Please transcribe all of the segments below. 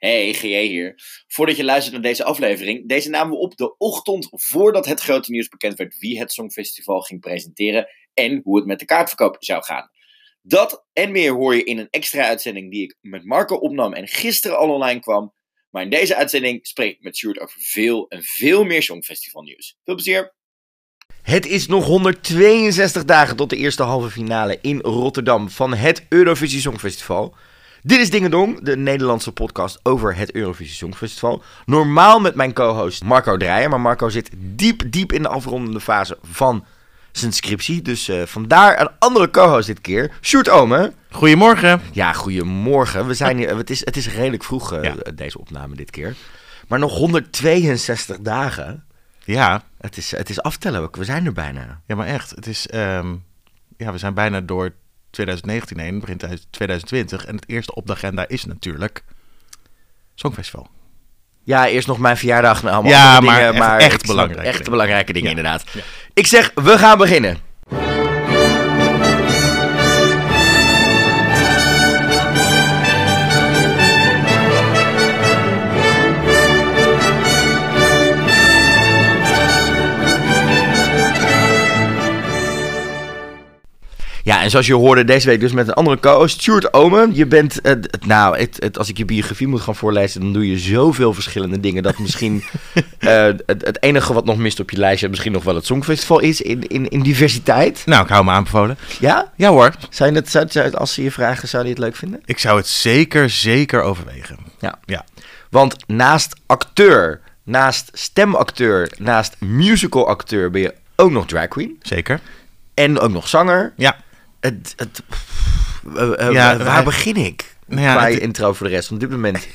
Hey, GJ hier. Voordat je luistert naar deze aflevering, deze namen we op de ochtend voordat het grote nieuws bekend werd wie het Songfestival ging presenteren en hoe het met de kaartverkoop zou gaan. Dat en meer hoor je in een extra uitzending die ik met Marco opnam en gisteren al online kwam. Maar in deze uitzending spreek ik met Sjoerd over veel en veel meer Songfestival nieuws. Veel plezier! Het is nog 162 dagen tot de eerste halve finale in Rotterdam van het Eurovisie Songfestival. Dit is Dingedong, de Nederlandse podcast over het Eurovisie Songfestival. Normaal met mijn co-host Marco Dreyer, maar Marco zit diep, diep in de afrondende fase van zijn scriptie. Dus uh, vandaar een andere co-host dit keer, Sjoerd Omen. Goedemorgen. Ja, goedemorgen. We zijn hier, het, is, het is redelijk vroeg, uh, ja. deze opname dit keer. Maar nog 162 dagen. Ja. Het is, het is aftellen we zijn er bijna. Ja, maar echt, het is... Um, ja, we zijn bijna door 2019 heen, begin 2020. En het eerste op de agenda is natuurlijk Songfestival. Ja, eerst nog mijn verjaardag en allemaal ja, maar dingen, maar echt, belangrijke echt dingen. belangrijke dingen, inderdaad. Ja. Ik zeg, we gaan beginnen. Ja, en zoals je hoorde deze week dus met een andere co-host, Stuart Omen. Je bent, uh, nou, het, het, als ik je biografie moet gaan voorlezen, dan doe je zoveel verschillende dingen. Dat misschien uh, het, het, enige wat nog mist op je lijstje misschien nog wel het Songfestival is in, in, in diversiteit. Nou, ik hou me aanbevolen. Ja? Ja hoor. Zou je het, zou, zou, als ze je vragen, zou je het leuk vinden? Ik zou het zeker, zeker overwegen. Ja. ja. Want naast acteur, naast stemacteur, naast musicalacteur ben je ook nog drag queen. Zeker. En ook nog zanger. Ja. Het, het, uh, uh, ja, waar wij, begin ik? Nou ja, bij het, intro voor de rest. Want op dit moment...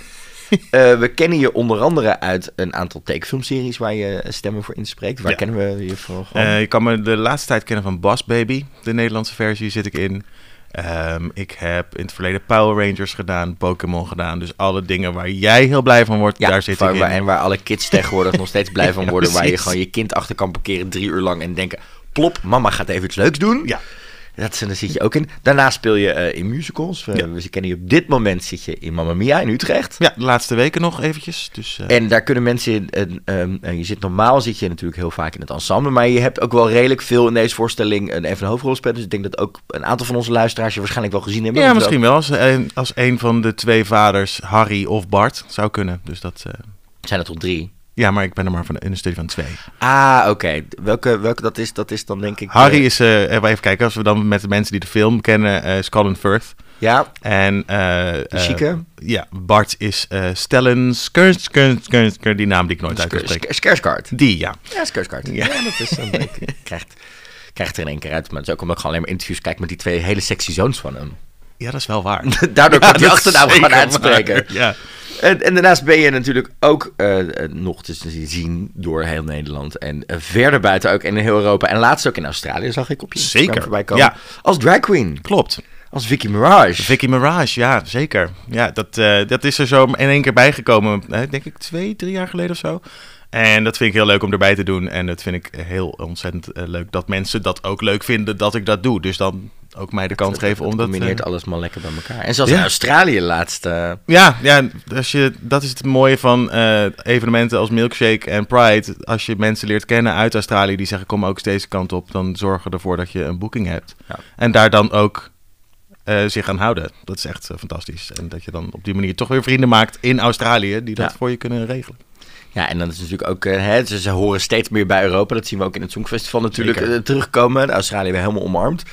uh, we kennen je onder andere uit een aantal tekenfilmseries waar je stemmen voor inspreekt. Waar Ja. kennen we je voor? Eh, je kan me de laatste tijd kennen van Boss Baby. De Nederlandse versie zit ik in. Ehm, ik heb in het verleden Power Rangers gedaan, Pokémon gedaan. Dus alle dingen waar jij heel blij van wordt, ja, daar zit ik in. en waar alle kids tegenwoordig nog steeds blij van Ja, worden. waar je gewoon je kind achter kan parkeren drie uur lang en denken... Plop, mama gaat even iets leuks doen. Ja. Dat, daar zit je ook in. Daarna speel je eh, in musicals. We, Ja. we kennen je op dit moment zit je in Mamma Mia in Utrecht. Ja, de laatste weken nog eventjes. Dus, eh, En daar kunnen mensen in. ehm, je zit normaal zit je natuurlijk heel vaak in het ensemble. Maar je hebt ook wel redelijk veel in deze voorstelling een even een hoofdrol spelen. Dus ik denk dat ook een aantal van onze luisteraars je waarschijnlijk wel gezien hebben. ja, misschien wel. Als een, als een van de twee vaders, Harry of Bart, zou kunnen. Dus dat... eh, Zijn er toch drie? Ja, maar ik ben er maar van in een studie van twee. Ah, oké. Welke, welke dat is, dat is dan denk ik. Harry eh, is, eh, even kijken, als we dan met de mensen die de film kennen, eh is Colin Firth. Ja, En eh de eh, chique. ja, Bart is eh Stellan Skurs, die naam die ik nooit uit kan spreken. Die, ja. Ja, Skerskaart. Ja. dat is een beetje. Krijgt, krijgt er in één keer uit. Maar het is ook omdat ik gewoon alleen maar interviews kijk met die twee hele sexy zoons van hem. Ja, dat is wel waar. Daardoor kan Ja, die achternaam gewoon zeker uitspreken. waar. Ja. En, en daarnaast ben je natuurlijk ook eh, eh, nog te zien door heel Nederland. En eh, verder buiten ook in heel Europa. En laatst ook in Australië zag ik op je Zeker, voorbij komen. ja. Als drag queen. Klopt. Als Vicky Mirage. Vicky Mirage, ja, zeker. Ja, dat, dat is er zo in één keer bijgekomen, denk ik twee, drie jaar geleden of zo. En dat vind ik heel leuk om erbij te doen. En dat vind ik heel ontzettend leuk dat mensen dat ook leuk vinden dat ik dat doe. Dus dan ook mij de kans geven om Het dat... combineert eh, alles maar lekker bij elkaar. En zelfs Ja. in Australië laatst. eh, Ja, ja als je, dat is het mooie van eh, evenementen als Milkshake en Pride. Als je mensen leert kennen uit Australië die zeggen kom ook eens deze kant op, dan zorgen ervoor dat je een boeking hebt. Ja. En daar dan ook zich aan houden. Dat is echt fantastisch. En dat je dan op die manier toch weer vrienden maakt in Australië die dat Ja. voor je kunnen regelen. Ja, en dan is het natuurlijk ook, hè, ze, horen steeds meer bij Europa. Dat zien we ook in het Songfestival natuurlijk Zeker. terugkomen. Australië weer helemaal omarmd.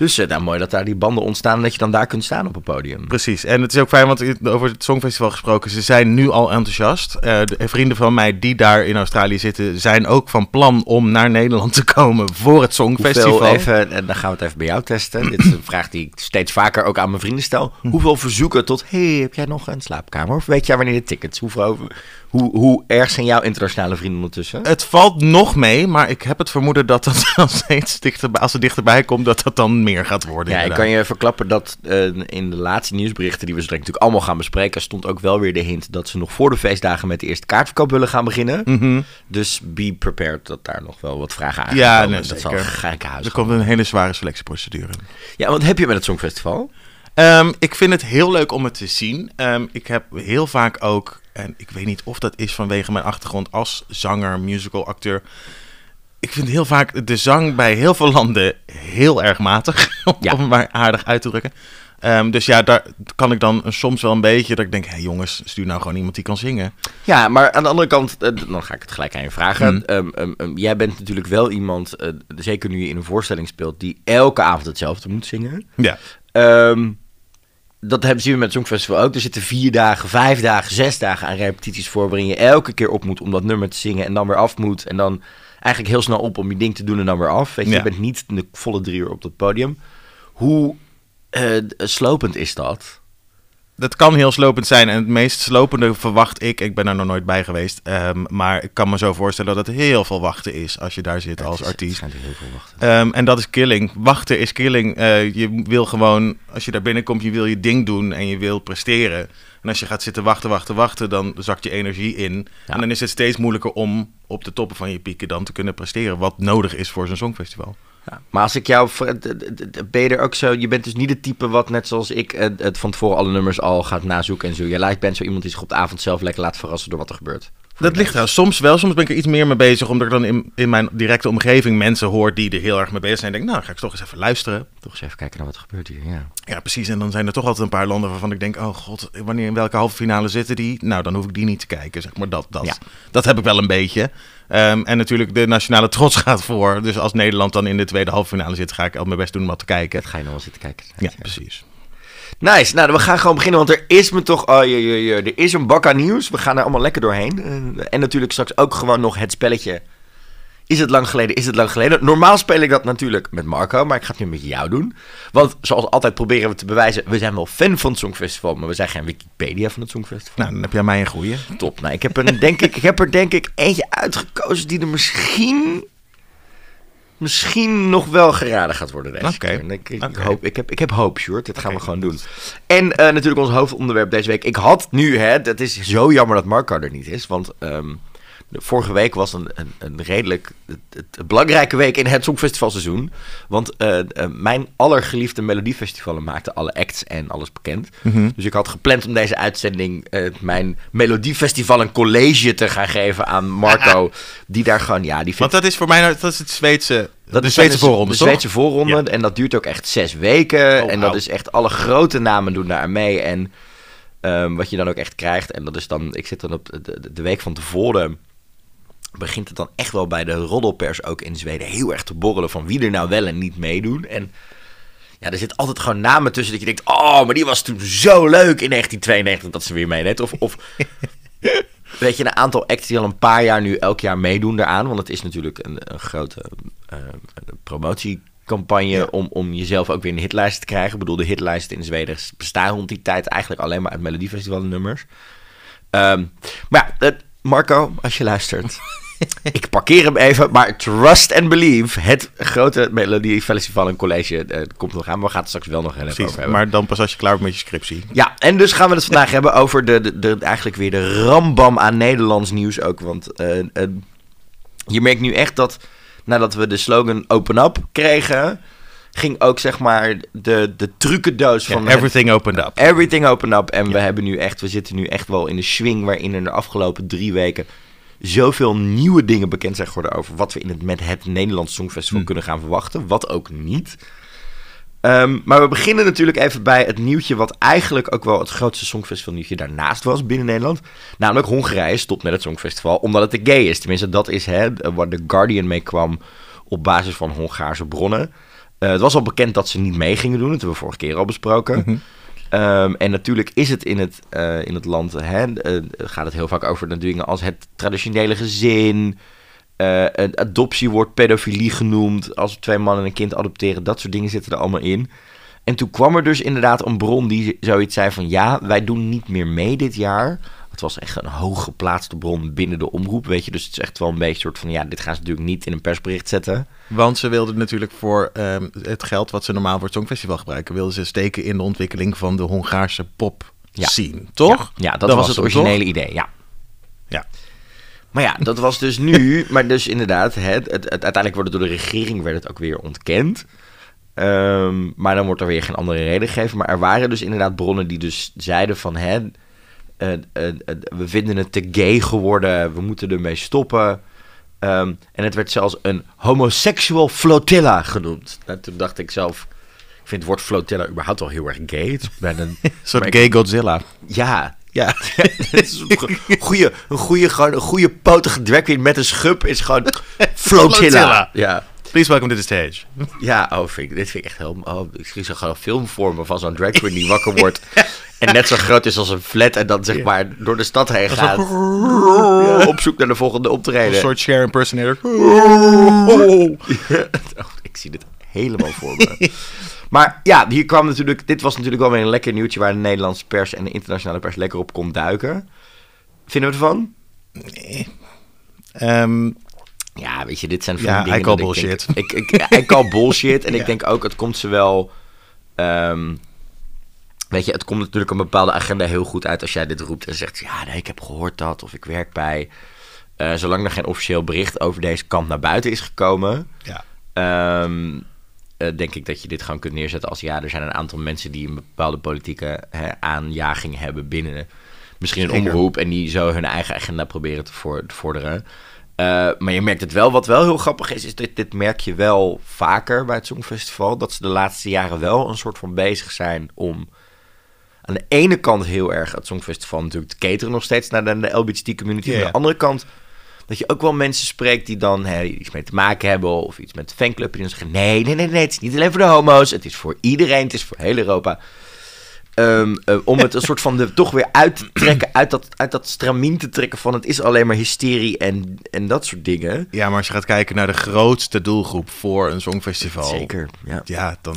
Dus eh, nou, mooi dat daar die banden ontstaan en dat je dan daar kunt staan op het podium. Precies. En het is ook fijn, want over het Songfestival gesproken, ze zijn nu al enthousiast. Eh, de vrienden van mij die daar in Australië zitten, zijn ook van plan om naar Nederland te komen voor het Songfestival. Hoeveel even, en dan gaan we het even bij jou testen. Dit is een vraag die ik steeds vaker ook aan mijn vrienden stel. Hoeveel verzoeken tot, hey, heb jij nog een slaapkamer? Of weet jij wanneer de tickets? Hoeveel, hoe, hoe erg zijn jouw internationale vrienden ondertussen? Het valt nog mee, maar ik heb het vermoeden dat dat als, steeds dichterbij, als het dichterbij komt, dat dat dan meer gaat worden. Ja, ik kan je verklappen dat eh, in de laatste nieuwsberichten die we zo direct natuurlijk allemaal gaan bespreken, stond ook wel weer de hint dat ze nog voor de feestdagen met de eerste kaartverkoop willen gaan beginnen. Mhm. Dus be prepared dat daar nog wel wat vragen aan Ja, komen. nee, dat zeker. zal gekke huis. Er komt een hele zware selectieprocedure. Ja, wat heb je met het Songfestival? Ehm, ik vind het heel leuk om het te zien. Ehm, ik heb heel vaak ook, en ik weet niet of dat is vanwege mijn achtergrond als zanger, musical acteur. Ik vind heel vaak de zang bij heel veel landen heel erg matig, om het maar aardig uit te drukken. Ehm, dus ja, daar kan ik dan soms wel een beetje dat ik denk, hé hey jongens, stuur nou gewoon iemand die kan zingen. Ja, maar aan de andere kant, eh, dan ga ik het gelijk aan je vragen. Hmm. Ehm, ehm, jij bent natuurlijk wel iemand, eh, zeker nu je in een voorstelling speelt, die elke avond hetzelfde moet zingen. Ja, dat hebben zien we met het Songfestival ook. Er zitten vier dagen, vijf dagen, zes dagen aan repetities voor... waarin je elke keer op moet om dat nummer te zingen... en dan weer af moet. En dan eigenlijk heel snel op om je ding te doen en dan weer af. Weet je, Ja. je bent niet de volle drie uur op dat podium. Hoe eh, slopend is dat? dat kan heel slopend zijn. En het meest slopende verwacht ik, ik ben er nog nooit bij geweest. ehm, maar ik kan me zo voorstellen dat het heel veel wachten is als je daar zit als Het is- Het artiest. schijnt heel veel wachten. Ehm, en dat is killing. Wachten is killing. Eh, je wil gewoon, als je daar binnenkomt, je wil je ding doen en je wil presteren. En als je gaat zitten wachten, wachten, wachten, dan zakt je energie in. Ja. En dan is het steeds moeilijker om op de toppen van je pieken dan te kunnen presteren. Wat nodig is voor zo'n songfestival. Ja, maar als ik jou... Ben je er ook zo... Je bent dus niet het type wat net zoals ik... eh, het van tevoren alle nummers al gaat nazoeken en zo. Je lijkt bent zo iemand die zich op de avond zelf lekker laat verrassen door wat er gebeurt. Dat ligt er soms wel. Soms ben ik er iets meer mee bezig. Omdat ik dan in, in mijn directe omgeving mensen hoor die er heel erg mee bezig zijn. En denk, nou, ga ik toch eens even luisteren. Toch eens even kijken naar wat er gebeurt hier, ja. Ja, precies. En dan zijn er toch altijd een paar landen waarvan ik denk... oh god, wanneer in welke halve finale zitten die? Nou, dan hoef ik die niet te kijken, zeg maar. Dat, dat, Ja. dat heb ik wel een beetje. Ehm, en natuurlijk, de nationale trots gaat voor. Dus als Nederland dan in de tweede halve finale zit... ga ik al mijn best doen om wat te kijken. Dat ga je nog wel zitten kijken. Ja, precies. Nice. Nou, we gaan gewoon beginnen, want er is me toch... Oh, je, je, je, er is een bak aan nieuws. We gaan er allemaal lekker doorheen. Eh, en natuurlijk straks ook gewoon nog het spelletje... Is het lang geleden? Is het lang geleden? Normaal speel ik dat natuurlijk met Marco, maar ik ga het nu met jou doen. Want zoals altijd proberen we te bewijzen, we zijn wel fan van het Songfestival, maar we zijn geen Wikipedia van het Songfestival. Nou, dan heb jij mij een goeie. Top. Nou, ik heb, een, denk ik, ik heb er denk ik eentje uitgekozen die er misschien, misschien nog wel geraden gaat worden deze Oké. keer. Ik, hoop, ik, heb, ik heb hoop, Sjoerd. Dit gaan we gewoon doen. En eh, natuurlijk ons hoofdonderwerp deze week. Ik had nu, hè, het is zo jammer dat Marco er niet is, want... ehm, vorige week was een, een, een redelijk het, het- belangrijke week in het Songfestivalseizoen. Want eh, eh, mijn allergeliefde Melodiefestivalen maakten alle acts en alles bekend. Mhm. Dus ik had gepland om deze uitzending eh, mijn Melodiefestival een college te gaan geven aan Marco. die daar gewoon, ja, die Want dat is voor mij nou- dat is het Zweedse, Dat de is Zweedse dus voorronde, De? Zweedse voorronde. Ja. En dat duurt ook echt zes weken. Oh, en dat is echt alle grote namen doen daar mee. En ehm, wat je dan ook echt krijgt. En dat is dan, ik zit dan op de week van tevoren. Begint het dan echt wel bij de roddelpers ook in Zweden heel erg te borrelen van wie er nou wel en niet meedoen. En ja, er zit altijd gewoon namen tussen dat je denkt, oh, maar die was toen zo leuk in 1992 dat ze weer meedeed. Of, of weet je, een aantal acts die al een paar jaar nu elk jaar meedoen daaraan. Want het is natuurlijk een, een grote eh, promotiecampagne Ja. om, om jezelf ook weer in de hitlijst te krijgen. Ik bedoel, de hitlijsten in Zweden bestaan rond die tijd eigenlijk alleen maar uit Melodiefestival nummers. Ehm, maar ja, Marco, als je luistert. ik parkeer hem even, maar Trust and Believe, het grote Melodiefestival en college, eh, komt nog aan. Maar we gaan het straks wel nog even Precies, over hebben. maar dan pas als je klaar bent met je scriptie. Ja, en dus gaan we het vandaag hebben over de, de, de, eigenlijk weer de rambam aan Nederlands nieuws ook. Want eh, eh, je merkt nu echt dat nadat we de slogan Open Up kregen, ging ook zeg maar de, de trucendoos van... everything opened up. Everything open up. En we hebben nu echt, we zitten nu echt wel in de swing waarin er de afgelopen drie weken zoveel nieuwe dingen bekend zijn geworden over wat we in het, met het Nederlands Songfestival Hm. kunnen gaan verwachten. Wat ook niet. Ehm, maar we beginnen natuurlijk even bij het nieuwtje wat eigenlijk ook wel het grootste Songfestival nieuwtje daarnaast was binnen Nederland. Namelijk Hongarije stopt met het Songfestival omdat het te gay is. Tenminste, dat is hè, waar The Guardian mee kwam op basis van Hongaarse bronnen. Eh, het was al bekend dat ze niet mee gingen doen. Dat hebben we vorige keer al besproken. Mhm. Ehm, en natuurlijk is het in het, eh, in het land, hè, eh, gaat het heel vaak over dingen als het traditionele gezin. een adoptie wordt pedofilie genoemd. Als twee mannen een kind adopteren, dat soort dingen zitten er allemaal in. En toen kwam er dus inderdaad een bron die zoiets zei van... ja, wij doen niet meer mee dit jaar. Het was echt een hooggeplaatste bron binnen de omroep, weet je. Dus het is echt wel een beetje soort van... ja, dit gaan ze natuurlijk niet in een persbericht zetten. Want ze wilden natuurlijk voor ehm, het geld wat ze normaal voor het Songfestival gebruiken, wilden ze steken in de ontwikkeling van de Hongaarse pop Ja. scene, toch? Ja, ja, dat, was, het originele toch? idee, ja. Ja. Maar ja, dat was dus nu. Maar dus inderdaad, het, het, het- uiteindelijk wordt het door de regering werd het ook weer ontkend. Ehm, maar dan wordt er weer geen andere reden gegeven. Maar er waren dus inderdaad bronnen die dus zeiden van... Hè, eh, eh, eh, we vinden het te gay geworden, we moeten ermee stoppen. Ehm, en het werd zelfs een homosexual flotilla genoemd. En toen dacht ik zelf... Ik vind het woord flotilla überhaupt wel heel erg gay. Het is bijna een soort ik- gay Godzilla. ja, ja. Is een goede, een goede, gewoon een goede potige drag queen met een schub is gewoon flotilla. Flotilla. Ja. Please welcome to the stage. Ja, oh, vind ik, dit vind ik echt heel... Oh, ik zie zo gewoon een film voor me van zo'n drag queen die wakker wordt... en net zo groot is als een flat... en dan zeg maar door de stad heen gaat... Ja, op zoek naar de volgende Een optreden. soort Cher impersonator. Oh, ik zie dit helemaal voor me. Maar ja, hier kwam natuurlijk... Dit was natuurlijk wel weer een lekker nieuwtje... waar de Nederlandse pers en de internationale pers lekker op kon duiken. Vinden we ervan? Ehm, Ja, weet je, dit zijn van Ja, die dingen I call dat ik bullshit. Denk, ik, ik, I call bullshit. En Ja. ik denk ook, het komt ze wel... ehm, weet je, het komt natuurlijk een bepaalde agenda heel goed uit als jij dit roept en zegt... Ja, nee, ik heb gehoord dat of ik werk bij... Eh, zolang er geen officieel bericht over deze kant naar buiten is gekomen... ja. ehm, eh, denk ik dat je dit gewoon kunt neerzetten als... Ja, er zijn een aantal mensen die een bepaalde politieke hè, aanjaging hebben binnen... Misschien een Zeker. omroep en die zo hun eigen agenda proberen te, voor, te vorderen. Eh, maar je merkt het wel. Wat wel heel grappig is, is dat dit merk je wel vaker bij het Songfestival. Dat ze de laatste jaren wel een soort van bezig zijn om aan de ene kant heel erg het Songfestival natuurlijk te cateren nog steeds naar de, de LBGT community. Ja, Aan de andere kant dat je ook wel mensen spreekt die dan hè, iets mee te maken hebben of iets met de fanclub. Die dan zeggen, nee, nee, nee, nee, het is niet alleen voor de homo's. Het is voor iedereen, het is voor heel Europa. Ehm, eh, om het een soort van de, toch weer uit te trekken, uit dat, uit dat stramien te trekken van het is alleen maar hysterie en, en dat soort dingen. ja, maar als je gaat kijken naar de grootste doelgroep voor een songfestival. Zeker, ja. Ja, dan...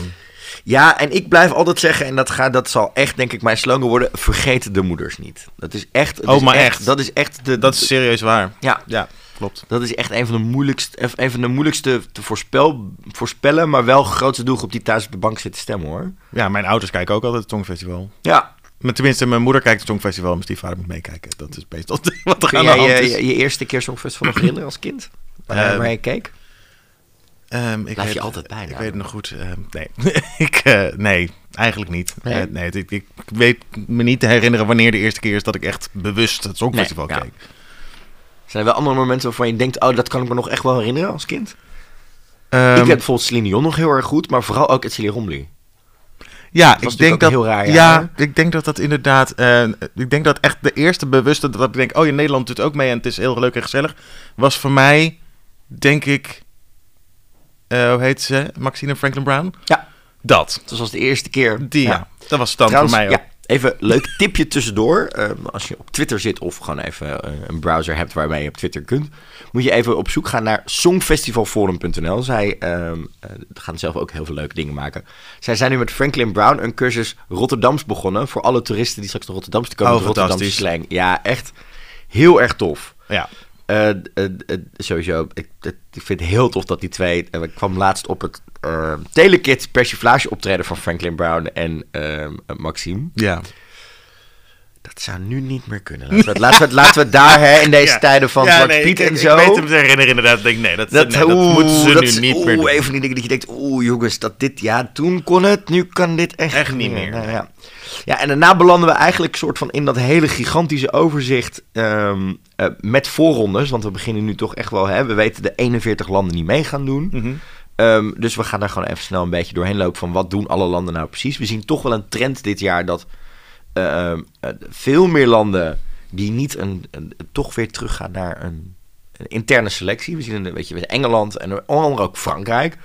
Ja, en ik blijf altijd zeggen, en dat, gaat, dat zal echt denk ik mijn slogan worden, vergeet de moeders niet. Dat is echt... het Oh, is maar echt? Dat is echt de... Dat is serieus waar. ja, Ja, klopt. dat is echt een van de moeilijkste, een van de moeilijkste te voorspel, voorspellen, maar wel grootste doelgroep die thuis op de bank zit te stemmen hoor. Ja, mijn ouders kijken ook altijd het Songfestival. Ja, Maar tenminste, mijn moeder kijkt het Songfestival, mijn stiefvader moet meekijken. Dat is meestal wat er aan de hand je, is. je, je eerste keer Songfestival nog herinneren als kind? Waar, Ehm, waar je keek? Ehm, ik Blijf je weet- altijd bij, Ik nou. weet het nog goed. ehm, nee, ik, eh, nee, eigenlijk niet. Nee? Eh, nee, ik, ik weet me niet te herinneren wanneer de eerste keer is dat ik echt bewust het Songfestival Nee, ja. keek. Zijn er wel andere momenten waarvan je denkt, oh, dat kan ik me nog echt wel herinneren als kind? Ehm, ik heb bijvoorbeeld Celine Dion nog heel erg goed, maar vooral ook Celine Romley. ja, ik denk dat. raar ja, ik denk dat dat inderdaad. eh, ik denk dat echt de eerste bewuste dat ik denk, oh, in Nederland doet ook mee en het is heel leuk en gezellig, was voor mij, denk ik, eh, hoe heet ze? Maxine Franklin Brown. Ja. Dat. Dat was de eerste keer. Die, ja. Dat was Trouwens, voor mij ook. ja, even leuk tipje tussendoor. Ehm, als je op Twitter zit of gewoon even eh, een browser hebt waarmee je op Twitter kunt, moet je even op zoek gaan naar songfestivalforum.nl. Zij eh, gaan zelf ook heel veel leuke dingen maken. Zij zijn nu met Franklin Brown een cursus Rotterdams begonnen voor alle toeristen die straks naar Rotterdam te komen. Oh, Rotterdamse slang. Ja, echt heel erg tof. Ja. Eh, eh, eh, sowieso, ik, ik vind het heel tof dat die twee... ik kwam laatst op het Telekid persiflage optreden van Franklin Brown en ehm, Maxime. ja. Dat zou nu niet meer kunnen. Laten we het, laten we het, laten we het daar hè, in deze Ja. tijden van Ja, nee, Piet ik- en zo. Ik weet hem te herinneren inderdaad. Denk, nee, dat, dat, nee, dat oeh, moeten ze dat nu niet oeh, meer doen. Even die dingen dat je denkt, oeh jongens, dat dit, ja, toen kon het, nu kan dit echt, Echt niet meer, Nou, ja. ja, en daarna belanden we eigenlijk soort van in dat hele gigantische overzicht ehm, eh, met voorrondes. Want we beginnen nu toch echt wel, hè, we weten de 41 landen die mee gaan doen. Mhm. Ehm, dus we gaan daar gewoon even snel een beetje doorheen lopen van wat doen alle landen nou precies. We zien toch wel een trend dit jaar dat ehm, eh, veel meer landen die niet een, een- toch weer teruggaan naar een, een interne selectie. We zien een, weet je, Engeland en onder andere ook Frankrijk.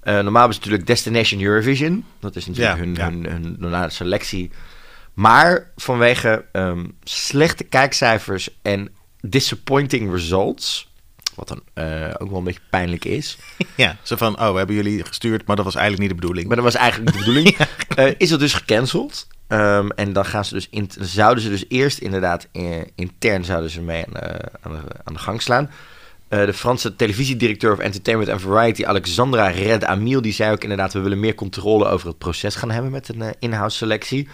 Eh, normaal is het natuurlijk Destination Eurovision. Dat is natuurlijk Ja, hun, ja. hun, hun selectie. Maar vanwege ehm, slechte kijkcijfers en disappointing results... wat dan eh, ook wel een beetje pijnlijk is... Ja, zo van, oh, we hebben jullie gestuurd, maar dat was eigenlijk niet de bedoeling. Maar dat was eigenlijk de bedoeling. Eh, is het dus gecanceld. Ehm, en dan gaan ze dus in, zouden ze dus eerst inderdaad eh, intern zouden ze mee aan de, aan de, aan de gang slaan. Eh, de Franse televisiedirecteur of Entertainment and Variety, Alexandra Red Amil, die zei ook inderdaad: we willen meer controle over het proces gaan hebben met een eh, in-house selectie.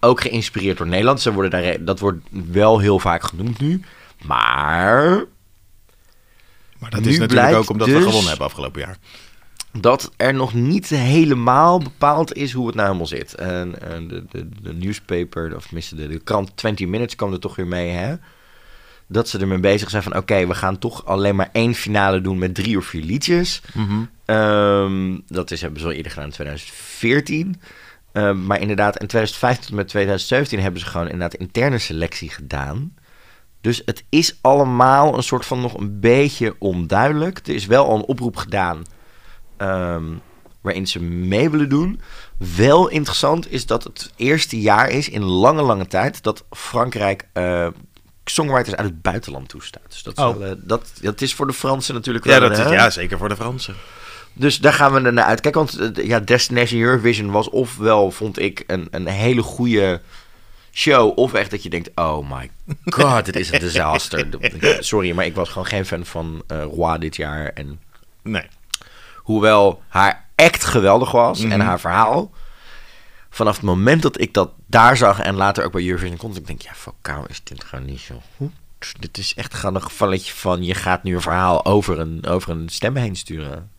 Ook geïnspireerd door Nederland. Ze worden daar, dat wordt wel heel vaak genoemd nu. Maar maar dat nu is natuurlijk ook omdat we dus- gewonnen hebben afgelopen jaar. Dat er nog niet helemaal bepaald is hoe het nou helemaal zit. En, en de, de, de newspaper, of tenminste de, de krant 20 Minutes kwam er toch weer mee, hè? Dat ze ermee bezig zijn van, oké, we gaan toch alleen maar één finale doen met drie of vier liedjes. Mhm. Ehm, dat is, hebben ze al eerder gedaan in 2014. Ehm, maar inderdaad, in 2015 tot met 2017 hebben ze gewoon inderdaad interne selectie gedaan. Dus het is allemaal een soort van nog een beetje onduidelijk. Er is wel al een oproep gedaan ehm, waarin ze mee willen doen. Wel interessant is dat het eerste jaar is in lange, lange tijd dat Frankrijk eh, songwriters uit het buitenland toestaat. Dus dat, is Oh. wel, eh, dat, dat is voor de Fransen natuurlijk wel. Ja, dat een, is, ja, zeker voor de Fransen. Dus daar gaan we naar uitkijken. Want eh, ja, Destination Eurovision was ofwel, vond ik, een, een hele goede show. Of echt dat je denkt, oh my god, dit is een disaster. Sorry, maar ik was gewoon geen fan van eh Roi dit jaar. En Nee. Hoewel haar act geweldig was en Mhm. haar verhaal... Vanaf het moment dat ik dat daar zag en later ook bij Eurovision kon, ik denk ja, Falcao is dit gewoon niet zo goed. Dit is echt gewoon een gevalletje van je gaat nu een verhaal over een, over een stem heen sturen.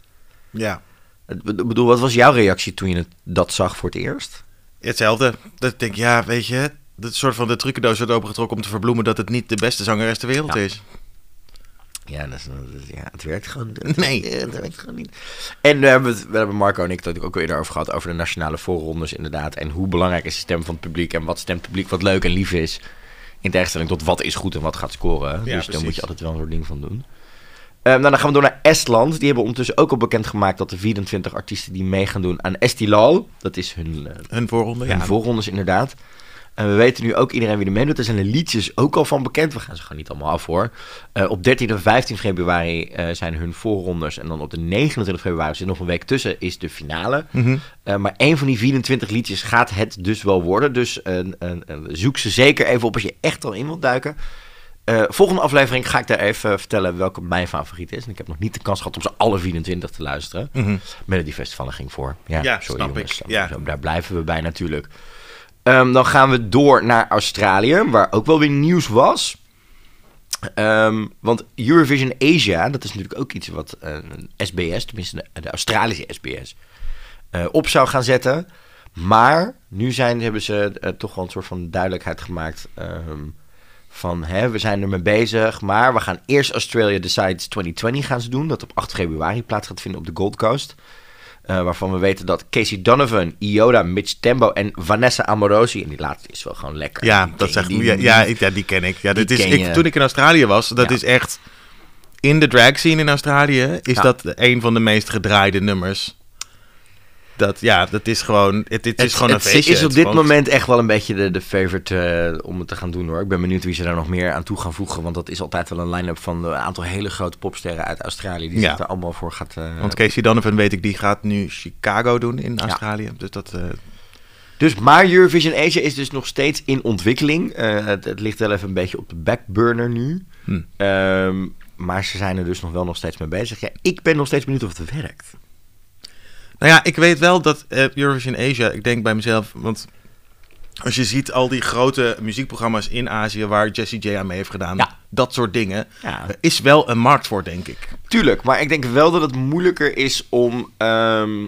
Ja. Ik bedoel, wat was jouw reactie toen je het, dat zag voor het eerst? Hetzelfde. Dat ik denk, ja, weet je, dat soort van de trucendoos wordt opengetrokken om te verbloemen dat het niet de beste zangeres ter wereld Ja. is. Ja, dat is, dat ja het werkt gewoon Nee. eh, Het werkt gewoon niet. En we hebben, het, we hebben Marco en ik het ook al eerder over gehad, over de nationale voorrondes inderdaad. En hoe belangrijk is de stem van het publiek en wat stemt het publiek wat leuk en lief is. In tegenstelling tot wat is goed en wat gaat scoren. dus daar precies. moet je altijd wel een soort ding van doen. Ehm, nou, dan gaan we door naar Estland. Die hebben ondertussen ook al bekendgemaakt dat de 24 artiesten die mee gaan doen aan Estilal. Dat is hun, eh, Hun voorronde, hun ja. voorrondes inderdaad. En we weten nu ook iedereen wie er meedoet. Er zijn de liedjes ook al van bekend. We gaan ze gewoon niet allemaal af hoor. Eh, op 13 en 15 februari eh, zijn hun voorrondes. En dan op de 29 februari, er zit nog een week tussen, is de finale. Mhm. Eh, maar één van die 24 liedjes gaat het dus wel worden. Dus zoek ze zeker even op als je echt al in wilt duiken. Eh, volgende aflevering ga ik daar even vertellen welke mijn favoriet is. En ik heb nog niet de kans gehad om ze alle 24 te luisteren. Mhm. Melody Festival ging voor. Ja, Ja, sorry snap jongens. ik. Ja. Daar blijven we bij natuurlijk. Ehm, dan gaan we door naar Australië, waar ook wel weer nieuws was. Ehm, want Eurovision Asia, dat is natuurlijk ook iets wat eh, een SBS, tenminste de, de Australische SBS, eh, op zou gaan zetten. Maar nu zijn, hebben ze eh, toch wel een soort van duidelijkheid gemaakt ehm, van hè, we zijn ermee bezig, maar we gaan eerst Australia Decides 2020 gaan ze doen, dat op 8 februari plaats gaat vinden op de Gold Coast. Eh, waarvan we weten dat Casey Donovan, Ioda, Mitch Tembo en Vanessa Amorosi, en die laatste is wel gewoon lekker. Ja, Die dat ken zegt je, die- ja, ja, ik- ja, die ken ik. Ja, dit is, ik, je. toen ik in Australië was, dat Ja. is echt... In de drag scene in Australië is Ja. dat een van de meest gedraaide nummers. Dat, ja, dat is gewoon... Het, het is gewoon een het feestje. is op Het dit moment echt wel een beetje de, de favorite eh, om het te gaan doen hoor. Ik ben benieuwd wie ze daar nog meer aan toe gaan voegen. Want dat is altijd wel een line-up van een aantal hele grote popsterren uit Australië. Die Ja. zich er allemaal voor gaat... eh, Want Casey Donovan, weet ik, die gaat nu Chicago doen in Australië. Dus dat... eh, Dus, maar Eurovision Asia is dus nog steeds in ontwikkeling. Het, het ligt wel even een beetje op de backburner nu. hm. Ehm, maar ze zijn er dus nog wel nog steeds mee bezig. Ja, ik ben nog steeds benieuwd of het werkt. Nou ja, ik weet wel dat eh, Eurovision Asia, ik denk bij mezelf, want als je ziet al die grote muziekprogramma's in Azië waar Jessie J aan mee heeft gedaan, Ja. dat soort dingen, Ja. er is wel een markt voor, denk ik. Tuurlijk, maar ik denk wel dat het moeilijker is om. ehm,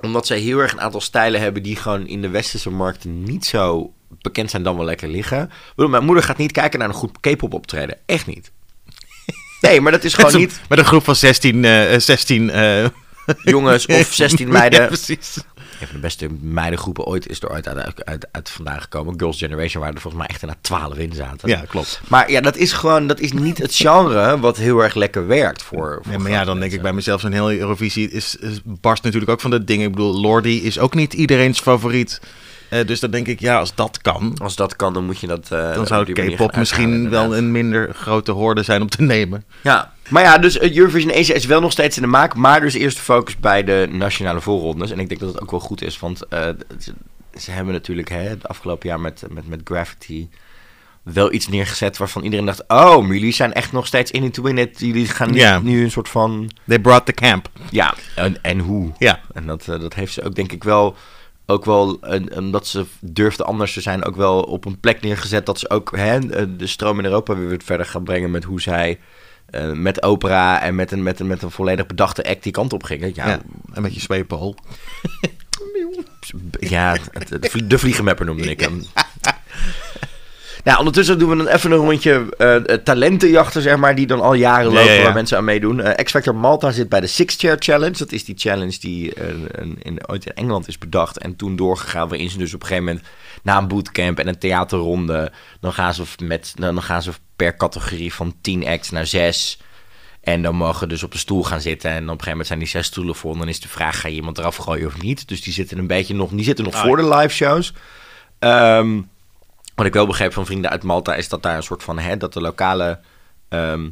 omdat zij heel erg een aantal stijlen hebben die gewoon in de westerse markten niet zo bekend zijn, dan wel lekker liggen. Ik bedoel, mijn moeder gaat niet kijken naar een goed K-pop optreden. Echt niet. Nee, maar dat is gewoon een, niet met een groep van 16, eh 16 eh, jongens of 16 meiden. Ja, precies. Een van de beste meidengroepen ooit is er ooit uit, uit, uit vandaan gekomen. Girls' Generation, waar er volgens mij echt inderdaad 12 in zaten. Ja, klopt. Maar ja, dat is gewoon, dat is niet het genre wat heel erg lekker werkt voor. voor Ja, maar ja, dan denk ik bij mezelf, zo'n heel Eurovisie is, is, barst natuurlijk ook van de dingen. Ik bedoel, Lordi is ook niet iedereen's favoriet. Eh, dus dan denk ik, ja, als dat kan, Als dat kan, dan moet je dat. eh, dan zou K-pop misschien wel een minder grote hoorde zijn om te nemen. Ja, maar ja, dus eh, Eurovision Asia is wel nog steeds in de maak. Maar dus eerst focus bij de nationale voorrondes. En ik denk dat het ook wel goed is, want ze, ze hebben natuurlijk hè, het afgelopen jaar met, met, met Gravity wel iets neergezet waarvan iedereen dacht: oh, maar jullie zijn echt nog steeds in it to win it. Jullie gaan nu, nu een soort van. They brought the camp. Ja, en, en hoe? Ja. En dat, dat heeft ze ook denk ik wel, ook wel, en omdat ze durfde anders te zijn, ook wel op een plek neergezet dat ze ook hè, de stroom in Europa weer verder gaan brengen met hoe zij eh, met opera en met een, met, een, met een volledig bedachte act die kant op gingen. Ja, Ja, en met je zweephol. ja de vliegenmapper noemde ik hem. Nou, ondertussen doen we dan even een rondje eh, talentenjachten, zeg maar, die dan al jaren Ja, lopen, ja, ja. waar mensen aan meedoen. Eh X-Factor Malta zit bij de Six Chair Challenge. Dat is die challenge die eh, een- in, ooit in Engeland is bedacht en toen doorgegaan, waarin ze dus op een gegeven moment na een bootcamp en een theaterronde, dan gaan ze, met, dan gaan ze per categorie van 10 acts naar 6. En dan mogen dus op de stoel gaan zitten. En op een gegeven moment zijn die zes stoelen vol. En dan is de vraag, ga je iemand eraf gooien of niet? Dus die zitten een beetje nog, die zitten nog Ah, voor de live shows. Ehm, wat ik wel begreep van vrienden uit Malta is dat daar een soort van, hè, dat de lokale ehm,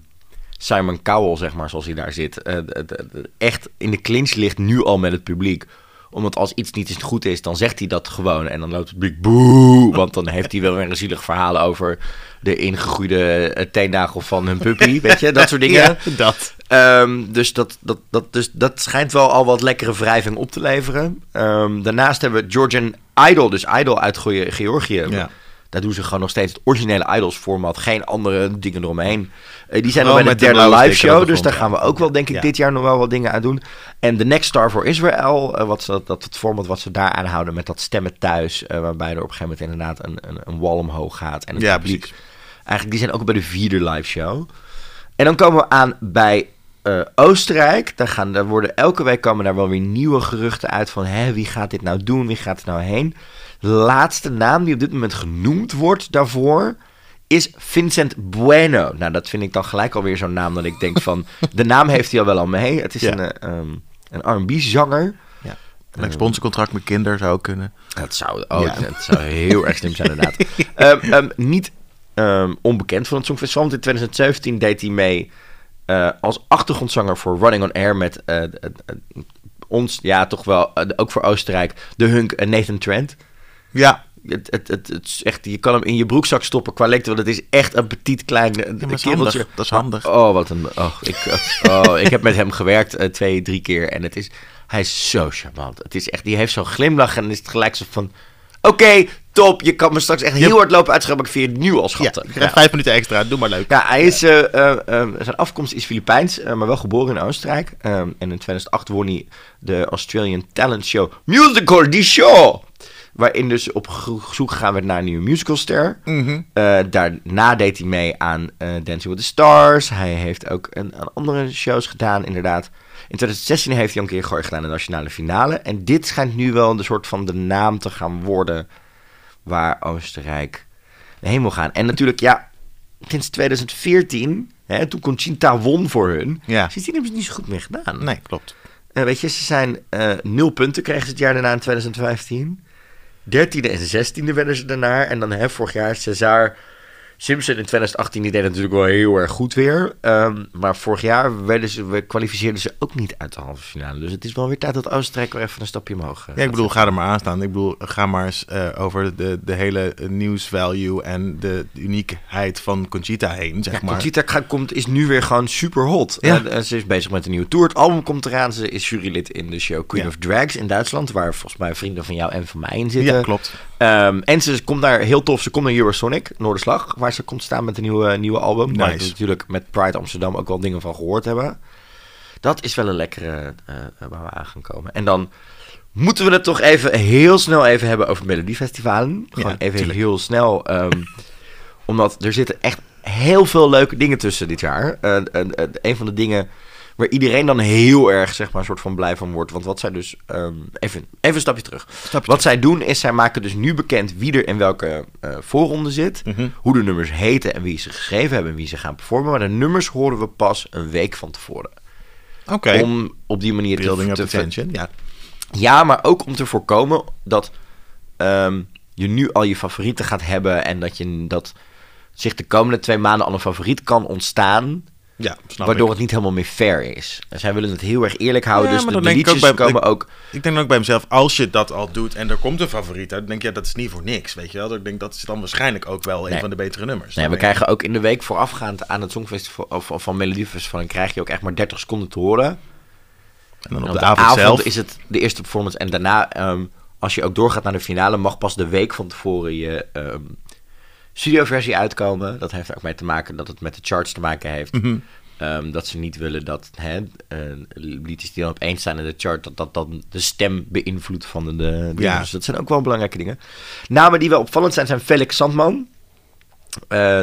Simon Cowell, zeg maar, zoals hij daar zit, eh, de- de- de- echt in de clinch ligt nu al met het publiek omdat als iets niet eens goed is, dan zegt hij dat gewoon. En dan loopt het publiek boe. Want dan heeft hij wel weer een zielig verhaal over de ingegroeide eh, teennagel van hun puppy. Weet je, dat soort dingen. Ja, dat. Ehm, dus, dat, dat, dat, dus dat schijnt wel al wat lekkere wrijving op te leveren. Ehm, daarnaast hebben we Georgian Idol, dus Idol uit Ge- Georgië. Ja. Daar doen ze gewoon nog steeds het originele Idols format, geen andere dingen eromheen. Eh, die zijn nog Gewoon bij de derde live show, dus daar gaan we ook wel denk ik Ja. dit jaar nog wel wat dingen aan doen. En The Next Star for Israel, eh, wat ze, dat, dat het format wat ze daar aanhouden met dat stemmen thuis, eh, waarbij er op een gegeven moment inderdaad een, een, een wall omhoog gaat. En het Ja, publiek precies. Eigenlijk, die zijn ook bij de vierde live show. En dan komen we aan bij Oostenrijk. Daar, gaan, daar worden elke week komen daar wel weer nieuwe geruchten uit van hè, wie gaat dit nou doen, wie gaat er nou heen. Laatste naam die op dit moment genoemd wordt daarvoor is Vincent Bueno. Nou, dat vind ik dan gelijk alweer zo'n naam dat ik denk van de naam heeft hij al wel al mee. Het is Ja. een, ehm, een R&B zanger. Ja. Een sponsorcontract met Kinder zou ook kunnen. Dat zou, oh, Ja. dat zou heel erg slim zijn, inderdaad. Ehm, ehm, niet ehm, onbekend van het Songfestival, want in 2017 deed hij mee eh, als achtergrondzanger voor Running on Air met eh, eh, ons, ja, toch wel, ook voor Oostenrijk, de hunk Nathan Trent. Ja, Het, het, het, het is echt, je kan hem in je broekzak stoppen qua lengte, want het is echt een petit klein eh, maar dat is kereltje. handig. Dat is handig. Oh, wat een. Oh, ik, oh, ik heb met hem gewerkt eh, twee, drie keer. En het is. Hij is zo charmant. Het is echt. Die heeft zo'n glimlach. En is het gelijk zo van. Oké, top. Je kan me straks echt heel hard lopen uitschrijven. Maar ik vind je het nu al ja, schatten. krijgt vijf minuten extra. Doe maar leuk. Ja, hij is, eh, eh, eh, zijn afkomst is Filipijns, eh, maar wel geboren in Oostenrijk. En in 2008 won hij de Australian Talent Show Musical The Show. Waarin dus op zoek gegaan werd naar een nieuwe musicalster. Eh, daarna deed hij mee aan eh, Dancing with the Stars. Hij heeft ook een, een andere shows gedaan, inderdaad. In 2016 heeft hij een keer gooi gedaan in de nationale finale. En dit schijnt nu wel de soort van de naam te gaan worden waar Oostenrijk heen wil gaan. En natuurlijk, ja, sinds 2014, hè, toen Conchita won voor hun, Ja. sindsdien hebben ze het niet zo goed meer gedaan. Nee, klopt. Eh, weet je, ze zijn nul punten kregen ze het jaar daarna in 2015. Dertiende en zestiende werden ze daarna. En dan hè, vorig jaar Cesar Simpson in 2018, die deed natuurlijk wel heel erg goed weer. Ehm, maar vorig jaar werden ze, we kwalificeerden ze ook niet uit de halve finale. Dus het is wel weer tijd dat Oostenrijk weer even een stapje omhoog eh, Ja, ik bedoel, ga er maar aan staan. Ik bedoel, ga maar eens eh, over de, de hele news value en de uniekheid van Conchita heen, zeg Ja, maar. Conchita komt, is nu weer gewoon super hot. Ja. En, en ze is bezig met een nieuwe tour. Het album komt eraan. Ze is jurylid in de show Queen Ja. of Drags in Duitsland. Waar volgens mij vrienden van jou en van mij in zitten. Ja, klopt. Ehm, en ze komt daar heel tof. Ze komt naar Eurosonic, Noorderslag. Waar komt staan met een nieuwe, nieuwe album. Nice. natuurlijk met Pride Amsterdam ook wel dingen van gehoord hebben. Dat is wel een lekkere eh, waar we aan gaan komen. En dan moeten we het toch even heel snel even hebben over Melodiefestivalen. Gewoon Ja, even tuurlijk. heel snel. ehm, omdat er zitten echt heel veel leuke dingen tussen dit jaar. Eh, eh, eh, een van de dingen waar iedereen dan heel erg zeg maar een soort van blij van wordt. Want wat zij dus ehm, even, even een stapje terug. wat zij doen is zij maken dus nu bekend wie er in welke eh, voorronde zit, Mhm. hoe de nummers heten en wie ze geschreven hebben en wie ze gaan performen. Maar de nummers horen we pas een week van tevoren. Oké. Om op die manier Building te, attention. Ja. ja, maar ook om te voorkomen dat ehm, je nu al je favorieten gaat hebben en dat, je, dat zich de komende twee maanden al een favoriet kan ontstaan, ja, snap waardoor ik. het niet helemaal meer fair is. En zij willen het heel erg eerlijk houden, Ja, dus de, de ook liedjes bij- komen ook... Ik denk ook bij mezelf, als je dat al doet en er komt een favoriet uit, dan denk je, ja, dat is niet voor niks, weet je wel. Ik denk, dat is dan waarschijnlijk ook wel Nee. een van de betere nummers. Nee, we krijgen ook in de week voorafgaand aan het Songfestival of, of van Melodiefestival, dan krijg je ook echt maar 30 seconden te horen. En dan En op de, avond, zelf. is het de eerste performance. En daarna, ehm, als je ook doorgaat naar de finale, mag pas de week van tevoren je ehm studioversie uitkomen. Dat heeft ook mee te maken dat het met de charts te maken heeft. Mhm. Ehm, dat ze niet willen dat hè, eh, liedjes die dan op één staan in de chart, dat dat dan de stem beïnvloedt van de, de Ja. Dus dat zijn ook wel belangrijke dingen. Namen die wel opvallend zijn, zijn Felix Sandman. Eh,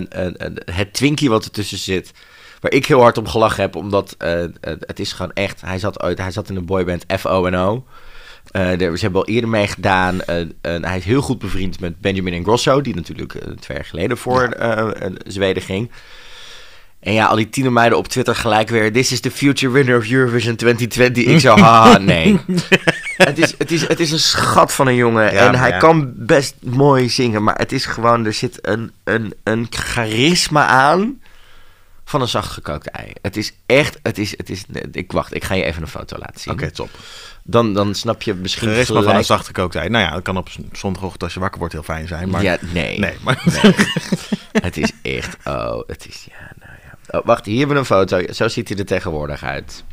het Twinkie wat ertussen zit. Waar ik heel hard om gelachen heb, omdat eh, het is gewoon echt... Hij zat, ooit, hij zat in de boyband FO&O. Daar- ze hebben al eerder mee gedaan. Eh, en hij is heel goed bevriend met Benjamin Ingrosso, die natuurlijk eh, twee jaar geleden voor Zweden ging. En ja, al die tienermeiden op Twitter gelijk weer... This is the future winner of Eurovision 2020. Ik zo, haha, nee. het, is, het, is, het is een schat van een jongen. Ja, en hij ja. kan best mooi zingen. Maar het is gewoon, er zit een, een, een charisma aan van een zachtgekookt ei. Het is echt, het is, het is... Ik wacht, ik ga je even een foto laten zien. Oké, top. Dan, dan snap je misschien van gelijk- een zachte kooktij. Nou ja, dat kan op zondagochtend als je wakker wordt heel fijn zijn. Maar Ja, nee. nee, maar Het is echt, oh, het is, ja, nou ja. Oh, wacht, hier hebben we een foto. Zo ziet hij er tegenwoordig uit.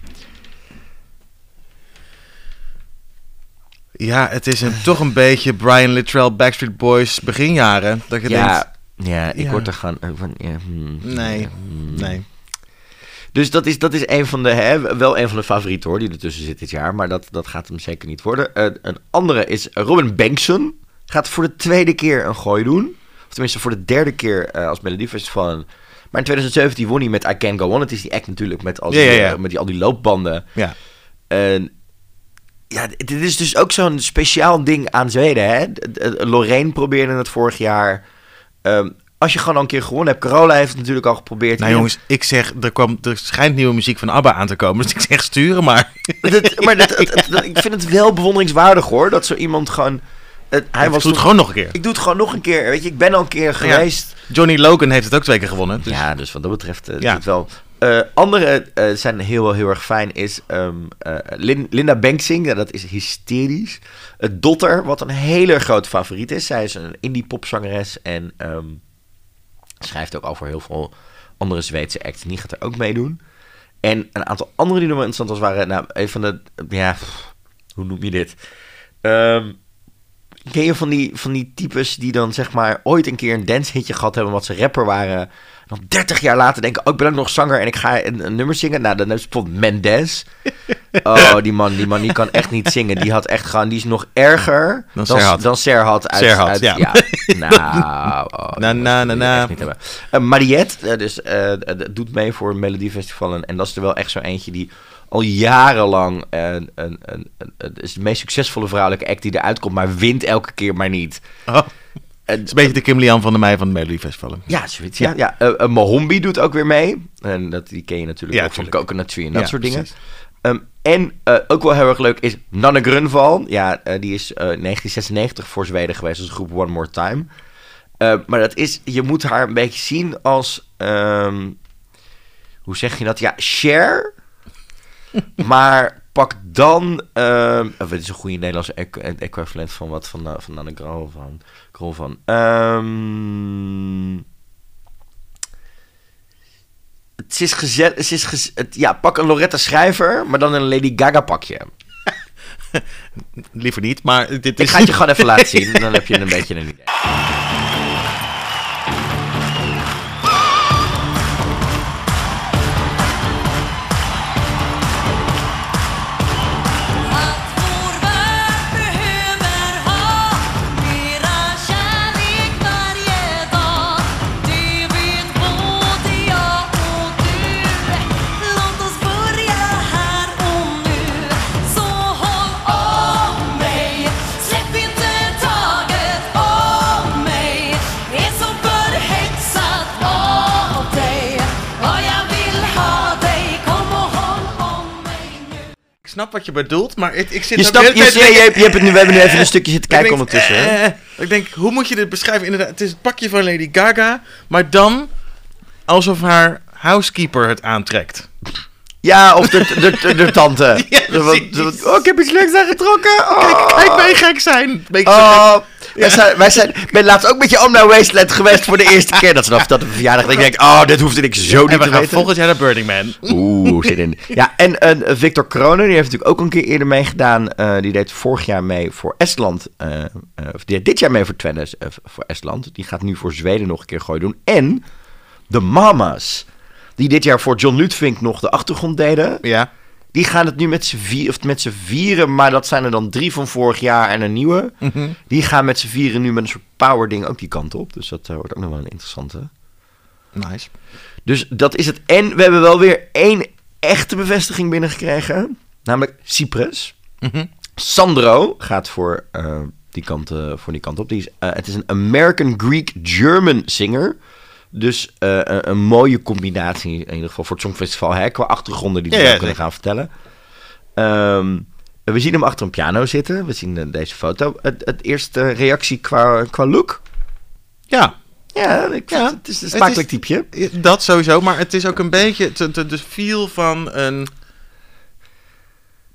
ja, het is een, toch een beetje Brian Littrell, Backstreet Boys beginjaren. Dat je denkt, Ja, ik Ja. word er gewoon van, ja, hmm, nee, ja, hmm. nee. Dus dat is, dat is een van de, hè, wel een van de favorieten hoor, die ertussen zit dit jaar. Maar dat, dat gaat hem zeker niet worden. Eh, een andere is Robin Bankson. Gaat voor de tweede keer een gooi doen. Of tenminste voor de derde keer eh, als Melodiefestival. Maar in 2017 won hij met I Can Go On. Het is die act natuurlijk met, al die, Ja, ja, ja. eh, met die, al die loopbanden. Ja. En ja, dit is dus ook zo'n speciaal ding aan Zweden. Hè? Lorraine probeerde het vorig jaar. Ehm, als je gewoon al een keer gewonnen hebt. Carola heeft het natuurlijk al geprobeerd. Nou jongens, ik zeg, er, kwam, er schijnt nieuwe muziek van ABBA aan te komen. Dus ik zeg sturen maar. Dat- maar dat, ik vind het wel bewonderingswaardig hoor. Dat zo iemand gewoon. het- hij Hij was doet toen- gewoon nog een keer. Ik doe het gewoon nog een keer. Weet je, ik ben al een keer geweest. Johnny Logan heeft het ook twee keer gewonnen. Dus Ja, dus wat dat betreft eh, Ja. het wel. Eh, andere eh, zijn heel, heel erg fijn is ehm, eh, Lin- Linda Banksing. Dat is hysterisch. Uh, Dotter, wat een hele grote favoriet is. Zij is een indie popzangeres en ehm, schrijft ook al voor heel veel andere Zweedse acts. Die gaat er ook meedoen. En een aantal andere die nog wel interessant was, waren nou, een van de, ja, hoe noem je dit? Ehm, ken je van die, van die types die dan zeg maar ooit een keer een dancehitje gehad hebben, wat ze rapper waren. Dan 30 jaar later denken, oh, ik ben ook nog zanger en ik ga een, een nummer zingen. Nou, dan is bijvoorbeeld Mendes. Oh, die man, die man, die kan echt niet zingen. Die had echt gewoon, die is nog erger Dan dan, dan Serhat uit... Serhat, uit- ja. Nou, oh, Na, na, na. Eh, Mariette, eh, dus, eh, doet mee voor een Melodiefestival. En, en dat is er wel echt zo eentje die al jarenlang... een een een is de meest succesvolle vrouwelijke act die eruit komt... maar wint elke keer maar niet. Oh, het is een beetje de Kim Lian van de mei van de Melody Festival. ja, zoiets. Ja, ja. Eh, eh, Mohombi doet ook weer mee. En dat, die ken je natuurlijk Ja, ook van. Coconut Tree en dat Ja, soort dingen. Ehm, en eh, ook wel heel erg leuk is Nanne Grunval. Ja, die is eh 1996 voor Zweden geweest als groep One More Time. Maar dat is, je moet haar een beetje zien als, ehm, hoe zeg je dat? Ja, Cher. maar pak dan, ehm wat is een goede Nederlandse equ- equivalent van wat van, van Nanne Grunval van, Van ehm, het is gezet, het is gez- het, ja, pak een Loretta Schrijver, maar dan een Lady Gaga pakje. Liever niet, maar dit Ik is... ga het je gewoon even laten zien, dan heb je een beetje een idee. Snap wat je bedoelt, maar ik, ik zit... Je de je, je, je, je hebt het nu, we hebben nu even een stukje zitten Ik kijken denk, ondertussen. hè? eh, ik denk, hoe moet je dit beschrijven? Inderdaad, het is het pakje van Lady Gaga, maar dan alsof haar housekeeper het aantrekt. Ja, of de, de, de, de tante. Ja, oh, ik heb iets leuks aangetrokken. Oh. Kijk, kijk mij gek zijn. Beetje. Oh, zijn, wij zijn, ben laatst ook met je om naar Wasteland geweest voor de eerste keer. Dat is vanaf dat een verjaardag. dat Ik denk, oh, dit hoefde ik zo niet En we te gaan weten. volgend jaar naar Burning Man. Oeh, zit in. Ja, en eh, Victor Kronen, die heeft natuurlijk ook een keer eerder meegedaan. Eh, die deed vorig jaar mee voor Estland. eh, of die deed dit jaar mee voor Twennes, eh, voor Estland. Die gaat nu voor Zweden nog een keer gooien doen. En de Mamas. die dit jaar voor John Lutvink nog de achtergrond deden. Ja. Die gaan het nu met z'n vier, of met z'n vieren, maar dat zijn er dan drie van vorig jaar en een nieuwe. Mhm. Die gaan met z'n vieren nu met een soort power ding ook die kant op. Dus dat eh, wordt ook nog wel een interessante. Nice. Dus dat is het. En we hebben wel weer één echte bevestiging binnengekregen. Namelijk Cyprus. Mhm. Sandro gaat voor, eh, die, kant, eh, voor die kant op. Die is, het is een American Greek German singer. Dus eh, een, een mooie combinatie in ieder geval voor het Songfestival. Hè, qua achtergronden die we Ja, wel ja, kunnen gaan vertellen. Ehm, we zien hem achter een piano zitten. We zien eh, deze foto. Het, het eerste reactie qua, qua look. Ja, Ja, ik, Ja, het is een smakelijk typeje. dat sowieso. Maar het is ook een beetje het- het- de feel van een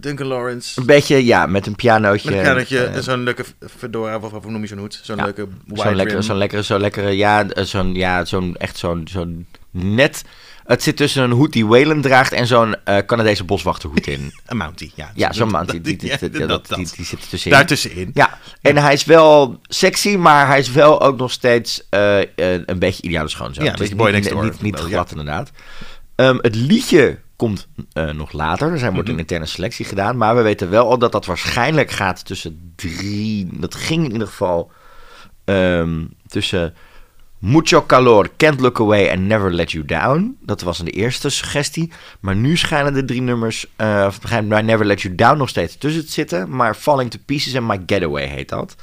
Duncan Lawrence. Een beetje, ja, met een pianootje. Met een pianotje, eh, zo'n leuke fedora, of hoe noem je zo'n hoed? Zo'n Ja, leuke Zo'n lekkere, zo'n lekkere, ja, eh, zo'n, ja, zo'n, echt zo'n, zo'n net, het zit tussen een hoed die Whalen draagt en zo'n eh, Canadese boswachterhoed in. Een Mountie, ja. Ja, zo'n man, die, die, die, ja, die, dat- dat- dat. die, die zit er tussenin. Daartussenin. Ja, en hij is wel sexy, maar hij is wel ook nog steeds eh, een beetje ideale schoonzoon. Ja, een beetje boy niet, next door. Niet, niet Wel, glad inderdaad. Ehm, het liedje komt eh, nog later. Er zijn, wordt een interne selectie gedaan. Maar we weten wel al dat dat waarschijnlijk gaat tussen drie... Dat ging in ieder geval ehm, tussen Mucho Calor, Can't Look Away en Never Let You Down. Dat was de eerste suggestie. Maar nu schijnen de drie nummers... bij Never Let You Down nog steeds tussen te zitten. Maar Falling to Pieces en My Getaway heet dat.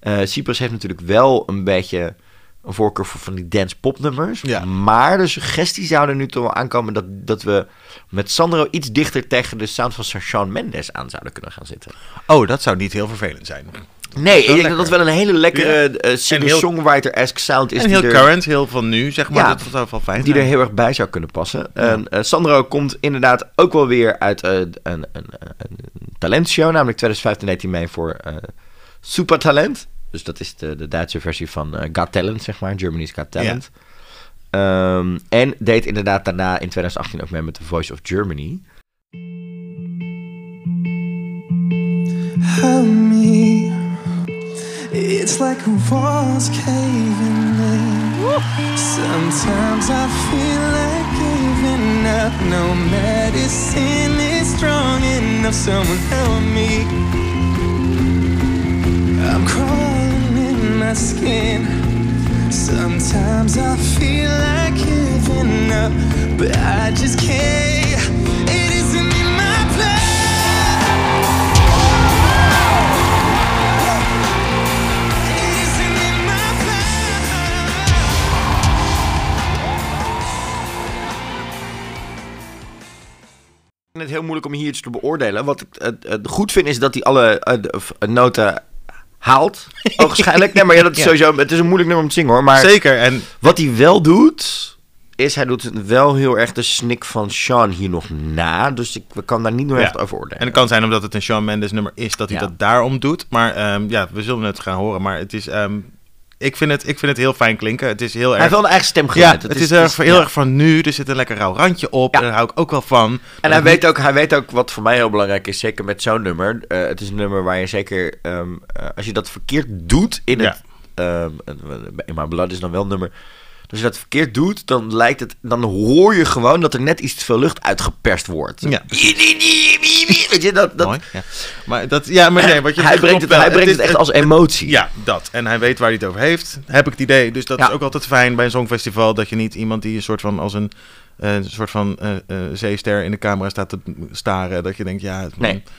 Eh Cyprus heeft natuurlijk wel een beetje een voorkeur voor van die dance-pop nummers. Ja. Maar de suggestie zou er nu toch wel aankomen dat, dat we met Sandro iets dichter tegen de sound van Shawn Mendes aan zouden kunnen gaan zitten. Oh, dat zou niet heel vervelend zijn. Nee, ik denk dat dat wel een hele lekkere eh, singer-songwriter-esque sound is. en die heel er, current, heel van nu, zeg maar. Ja, dat zou wel fijn Die er heel erg bij zou kunnen passen. En, eh, Sandro komt inderdaad ook wel weer uit eh, een, een, een, talentshow. Namelijk 2015 deed hij mee voor Supertalent. Dus dat is de, de Duitse versie van eh, Got Talent, zeg maar. Germany's Got Talent. Ehm, en deed inderdaad daarna in 2018 ook mee met The Voice of Germany. Help me. It's like a wall's caving in. Sometimes I feel like giving up. No medicine is strong enough. Someone help me. I'm crawling in skin. Sometimes I feel like giving up, but I just can't. It isn't in my vind het heel moeilijk om hier iets te beoordelen. Wat ik het, het goed vind is dat hij alle of, eh, noten haalt. Waarschijnlijk. Nee, maar ja, dat is Ja. sowieso. Het is een moeilijk nummer om te zingen hoor. Maar Zeker, en wat hij wel doet, is hij doet wel heel erg de snik van Sean hier nog na. Dus ik kan daar niet Ja. echt over oordelen. En het kan zijn omdat het een Shawn Mendes nummer is, dat hij dat daarom doet. Maar ehm, ja, we zullen het gaan horen. Maar het is, ehm, ik, vind het, ik vind het heel fijn klinken. Het is heel hij erg... heeft wel een eigen stem ja, het, is, heel, erg, heel ja. erg van nu. Er zit een lekker rauw randje op. Ja. Daar hou ik ook wel van. En Dat hij weet, ook, hij weet ook wat voor mij heel belangrijk is, zeker met zo'n nummer. Eh, het is een nummer waar je zeker, ehm, eh, als je dat verkeerd doet in het... ehm, in My Blood is dan wel een nummer... Als je dat verkeerd doet, dan lijkt het... Dan hoor je gewoon dat er net iets te veel lucht uitgeperst wordt. Ja. Weet je, dat... dat Mooi. Ja. Maar, dat, ja, maar nee, wat je hij brengt, het, wel. hij brengt het echt als emotie. Ja, dat. En hij weet waar hij het over heeft. Heb ik het idee. Dus dat Ja. is ook altijd fijn bij een songfestival. Dat je niet iemand die een soort van als een, eh, een soort van eh, eh, zeester in de camera staat te staren. Dat je denkt, ja. Nee. Dat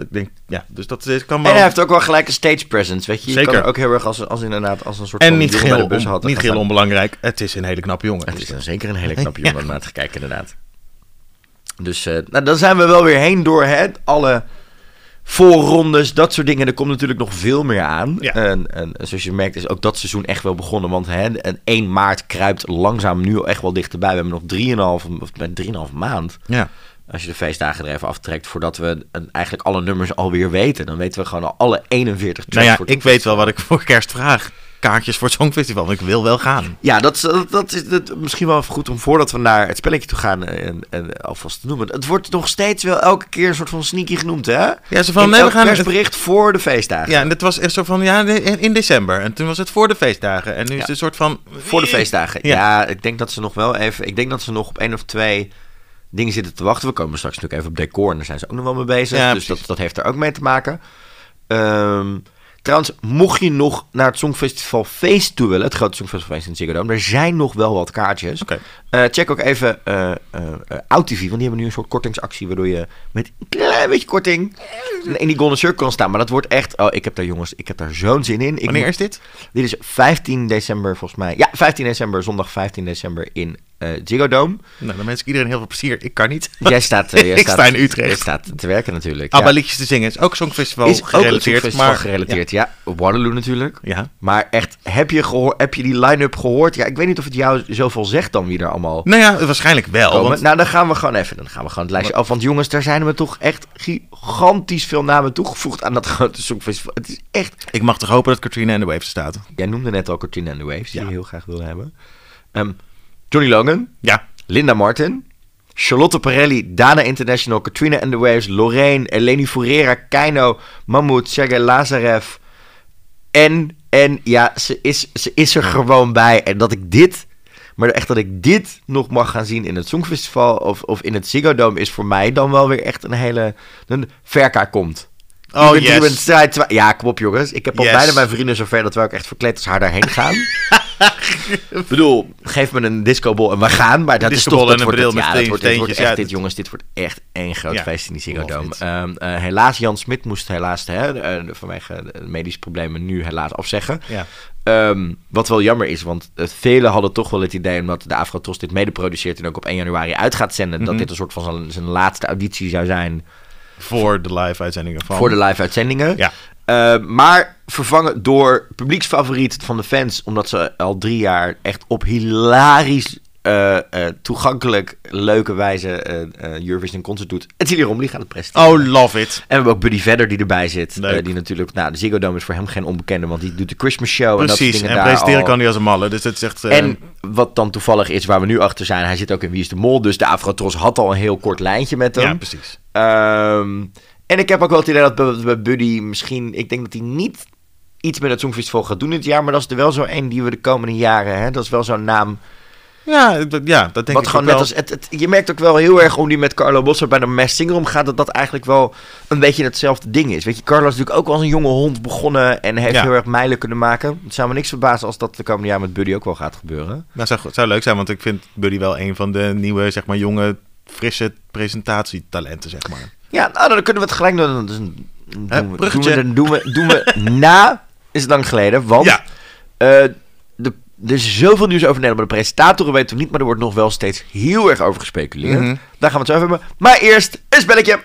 ik denk, ja, dus dat is, kan wel. En hij heeft ook wel gelijk een stage presence, weet je. Je Zeker. kan er ook heel erg als, als inderdaad als een soort En van niet geheel, bus had niet geheel onbelangrijk. Het is een hele knappe jongen. Het is dan zeker een hele knappe jongen om naar te kijken, inderdaad. Dus eh, nou, dan zijn we wel weer heen door hè, alle voorrondes, dat soort dingen. Er komt natuurlijk nog veel meer aan. Ja. En, en zoals je merkt is ook dat seizoen echt wel begonnen. Want hè, en 1 maart kruipt langzaam nu echt wel dichterbij. We hebben nog 3,5 of met 3,5 maand. Ja. Als je de feestdagen er even aftrekt voordat we een- eigenlijk alle nummers alweer weten. Dan weten we gewoon al alle 41 tracks Nou ja, ik weet wel wat ik voor kerst vraag. kaartjes voor het Songfestival. Want ik wil wel gaan. Ja, dat, is- dat, dat is dat, misschien wel even goed om voordat we naar het spelletje toe gaan eh, en, en alvast te noemen. Het wordt nog steeds wel elke keer een soort van sneaky genoemd, hè? Ja, ze van, In nee, we gaan... persbericht voor de feestdagen. Ja, en het was echt zo van, ja, in december. En toen was het voor de feestdagen. En nu is het een soort van... Voor de feestdagen. Ja. Ja. ik denk dat ze nog wel even. Ik denk dat ze nog op één of twee dingen zitten te wachten. We komen straks natuurlijk even op decor en daar zijn ze ook nog wel mee bezig. Ja, dus dat, dat heeft er ook mee te maken. Ehm, trouwens, mocht je nog naar het Songfestival Feest toe willen, het grote Songfestival Feest in Ziggo Dome, er zijn nog wel wat kaartjes. Eh, check ook even eh eh eh, OutTV, want die hebben nu een soort kortingsactie waardoor je met een klein beetje korting in die Golden Circle kan staan. Maar dat wordt echt, oh, ik heb daar jongens, ik heb daar zo'n zin in. Ik Wanneer moet- is dit? dit is 15 december volgens mij. Ja, 15 december, zondag 15 december in Ziggo Dome. Nou, dan wens ik iedereen heel veel plezier. Ik kan niet. Jij staat, eh, jij Ik staat, sta in Utrecht. Jij staat te werken natuurlijk. ABBA ja. liedjes te zingen is ook Songfestival is gerelateerd. Songfestival maar, gerelateerd, ja. Waterloo natuurlijk. Ja. Maar echt, heb je, gehoor, heb je die line-up gehoord? Ja, ik weet niet of het jou zoveel zegt dan wie er allemaal Nou ja, waarschijnlijk wel. Want, Nou, dan gaan we gewoon even, dan gaan we gewoon het lijstje af. Want jongens, daar zijn we toch echt gigantisch veel namen toegevoegd aan dat grote Songfestival. Het is echt ik mag toch hopen dat Katrina and the Waves staat. Jij noemde net al Cortina and the Waves, die je heel graag wilde hebben. Ehm, Johnny Logan, Ja. Linda Martin, Charlotte Perelli, Dana International, Katrina and the Waves, Lorraine, Eleni Furera, Keino, Mahmoud, Sergei Lazarev. En, en ja, ze is, ze is er gewoon bij. En dat ik dit, maar echt dat ik dit nog mag gaan zien in het Songfestival of, of in het Ziggo Dome is voor mij dan wel weer echt een hele... Een Verka komt. Oh, bent- bent yes. Ja, kom op jongens. Ik heb al Yes. bijna mijn vrienden zover dat we ook echt verkleed als haar daarheen gaan. Ik bedoel, geef me een discobol en we gaan. Maar dat is toch... Dat en een wordt bril het, met ja, dat steen- wordt, dit wordt echt, dit, jongens, dit wordt echt één groot feest in die Ziggo Dome. Ehm, eh, helaas, Jan Smit moest helaas hè, eh, vanwege medische problemen nu helaas afzeggen. Ja. Ehm, wat wel jammer is, want velen hadden toch wel het idee, omdat de Afrotros dit mede produceert en ook op 1 januari uit gaat zenden, dat Mhm. dit een soort van zijn, zijn laatste auditie zou zijn Voor de live uitzendingen van... voor de live uitzendingen. Ja. Eh, maar vervangen door publieksfavoriet van de fans, omdat ze al drie jaar echt op hilarisch, eh, eh, toegankelijk, leuke wijze eh, Eurovision Concert doet. En Tilly Romley gaat het presenteren. Oh, love it. En we hebben ook Buddy Vedder die erbij zit. Die natuurlijk, nou, de Ziggo Dome is voor hem geen onbekende, want die doet de Christmas show. en dat soort Precies. dingen En daar presenteren al. kan hij als een malle. Dus het eh, En wat dan toevallig is, waar we nu achter zijn, hij zit ook in Wie is de Mol. Dus de Afrotros had al een heel kort lijntje met hem. ja, precies. Ehm, en ik heb ook wel het idee dat bij, Buddy misschien... Ik denk dat hij niet iets met het Songfestival gaat doen dit jaar. Maar dat is er wel zo één die we de komende jaren... Hè, dat is wel zo'n naam. Ja, dat- ja, dat denk wat ik gewoon ook net wel. als... Het, het- je merkt ook wel heel erg hoe die met Carlo Bosso bij de Masked Singer omgaat... dat dat eigenlijk wel een beetje hetzelfde ding is. Weet je, Carlo is natuurlijk ook wel als een jonge hond begonnen... en heeft Ja. heel erg mijlen kunnen maken. Het zou me niks verbazen als dat de komende jaar met Buddy ook wel gaat gebeuren. Nou, zou, zou leuk zijn, want ik vind Buddy wel een van de nieuwe, zeg maar, jonge, frisse presentatietalenten, zeg maar. Ja, nou, dan kunnen we het gelijk doen. Dus doen, we, doen, we, doen, we, doen we na, is het lang geleden, want Ja. eh, de, er is zoveel nieuws over Nederland, maar de presentatoren weten we niet, maar er wordt nog wel steeds heel erg over gespeculeerd. Mhm. Daar gaan we het zo over hebben. Maar eerst een spelletje.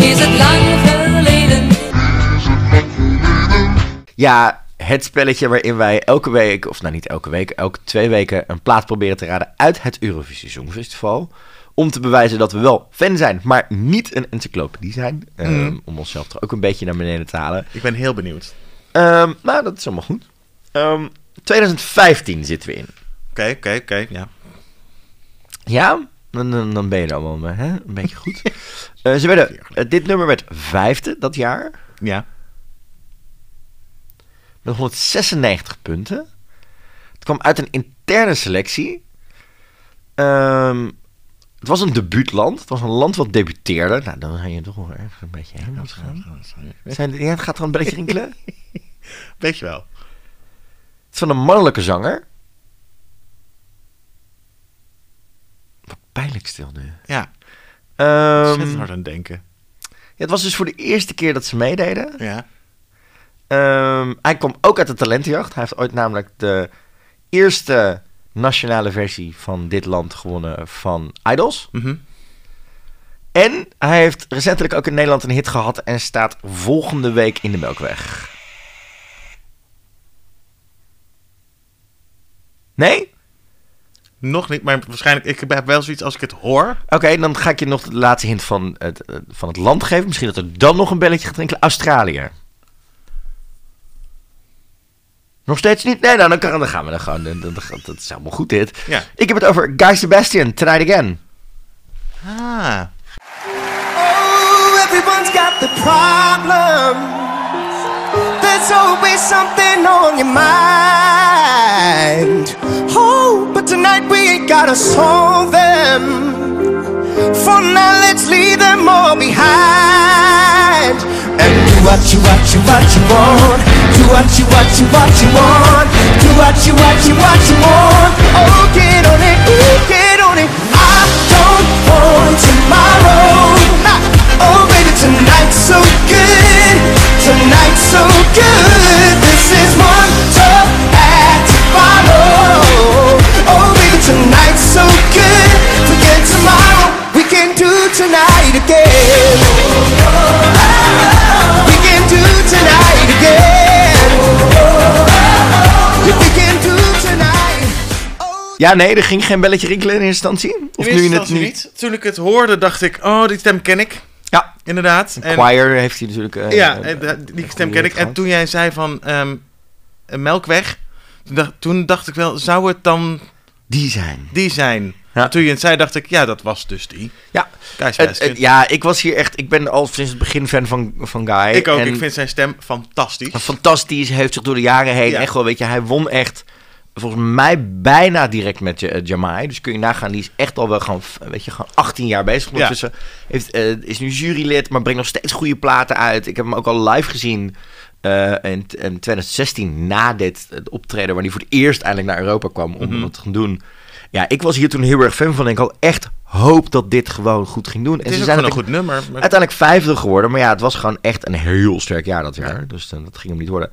Is het lang geleden? Ja, het spelletje waarin wij elke week, of nou niet elke week, elke twee weken een plaat proberen te raden uit het Eurovisie Songfestival. Om te bewijzen dat we wel fan zijn, maar niet een encyclopedie zijn. Ehm, Mhm. Om onszelf toch ook een beetje naar beneden te halen. Ik ben heel benieuwd. Ehm, nou, dat is allemaal goed. Ehm, 2015 zitten we in. Oké, oké, oké, ja. Ja, dan, dan, dan ben je er allemaal hè? een beetje goed. Eh, ze werden, eh, dit nummer werd vijfde dat jaar. Ja. Met 196 punten. Het kwam uit een interne selectie. Ehm, het was een debuutland. Het was een land wat debuteerde. Nou, dan ga je toch wel ergens een beetje heen gaan. Zijn, ja, het gaat er een beetje rinkelen. Het Weet je wel. is van een mannelijke zanger. Wat pijnlijk stil nu. Ja, Ehm, zet hard aan denken. ja, het was dus voor de eerste keer dat ze meededen. Ja. Ehm, hij kwam ook uit de talentenjacht. Hij heeft ooit namelijk de eerste nationale versie van dit land gewonnen van Idols. Mhm. En hij heeft recentelijk ook in Nederland een hit gehad en staat volgende week in de Melkweg. Nee? Nog niet, maar waarschijnlijk... Ik heb wel zoiets als ik het hoor. Oké, dan ga ik je nog de laatste hint van het, eh, van het land geven. Misschien dat er dan nog een belletje gaat rinkelen. Australië. Nog steeds niet? Nee, nou, dan, kan, dan gaan we dan gewoon. Dan, dan- dan- dat is allemaal goed dit. Ja. Ik heb het over Guy Sebastian, Tonight Again. Ah. Oh, everyone's got the problem. There's always something on your mind. Oh, but tonight we ain't gotta solve them. For now, let's leave them all behind. And do what you, what you, what you want. What you, what you, what you want. Do what you, what you, what you want. Oh, get on it, ooh, get on it. I don't want tomorrow. Oh, baby, tonight's so good. Tonight's so good. This is one Ja, nee, er ging geen belletje rinkelen in eerste instantie. Of In nu eerste het instantie niet. niet. Toen ik het hoorde, dacht ik... Oh, die stem ken ik. Ja, Inderdaad. En- Choir heeft hij natuurlijk. eh, Ja, eh, die stem ken ik. En toen jij zei van ehm, een melkweg, toen dacht, toen dacht ik wel, zou het dan Die zijn. die zijn? Ja. Toen je het zei, dacht ik, ja, dat was dus die. Ja, het- ja, ik was hier echt. Ik ben al sinds het begin fan van, van Guy. ik ook, En ik vind zijn stem fantastisch. fantastisch. Heeft zich door de jaren heen Ja. echt wel, weet je, hij won echt. Volgens mij bijna direct met Ja- Jamai. Dus kun je nagaan, die is echt al wel gewoon, weet je, gewoon 18 jaar bezig. Ondertussen heeft, eh, is nu jurylid, maar brengt nog steeds goede platen uit. Ik heb hem ook al live gezien eh, in, in 2016, na dit het optreden, waar hij voor het eerst eindelijk naar Europa kwam om Mhm. wat te gaan doen. Ja, ik was hier toen heel erg fan van. En ik had echt hoop dat dit gewoon goed ging doen. Het en is ze zijn een uiteindelijk- goed nummer. maar- Uiteindelijk vijfde geworden, maar ja, het was gewoon echt een heel sterk jaar dat jaar. Dus eh, dat ging hem niet worden.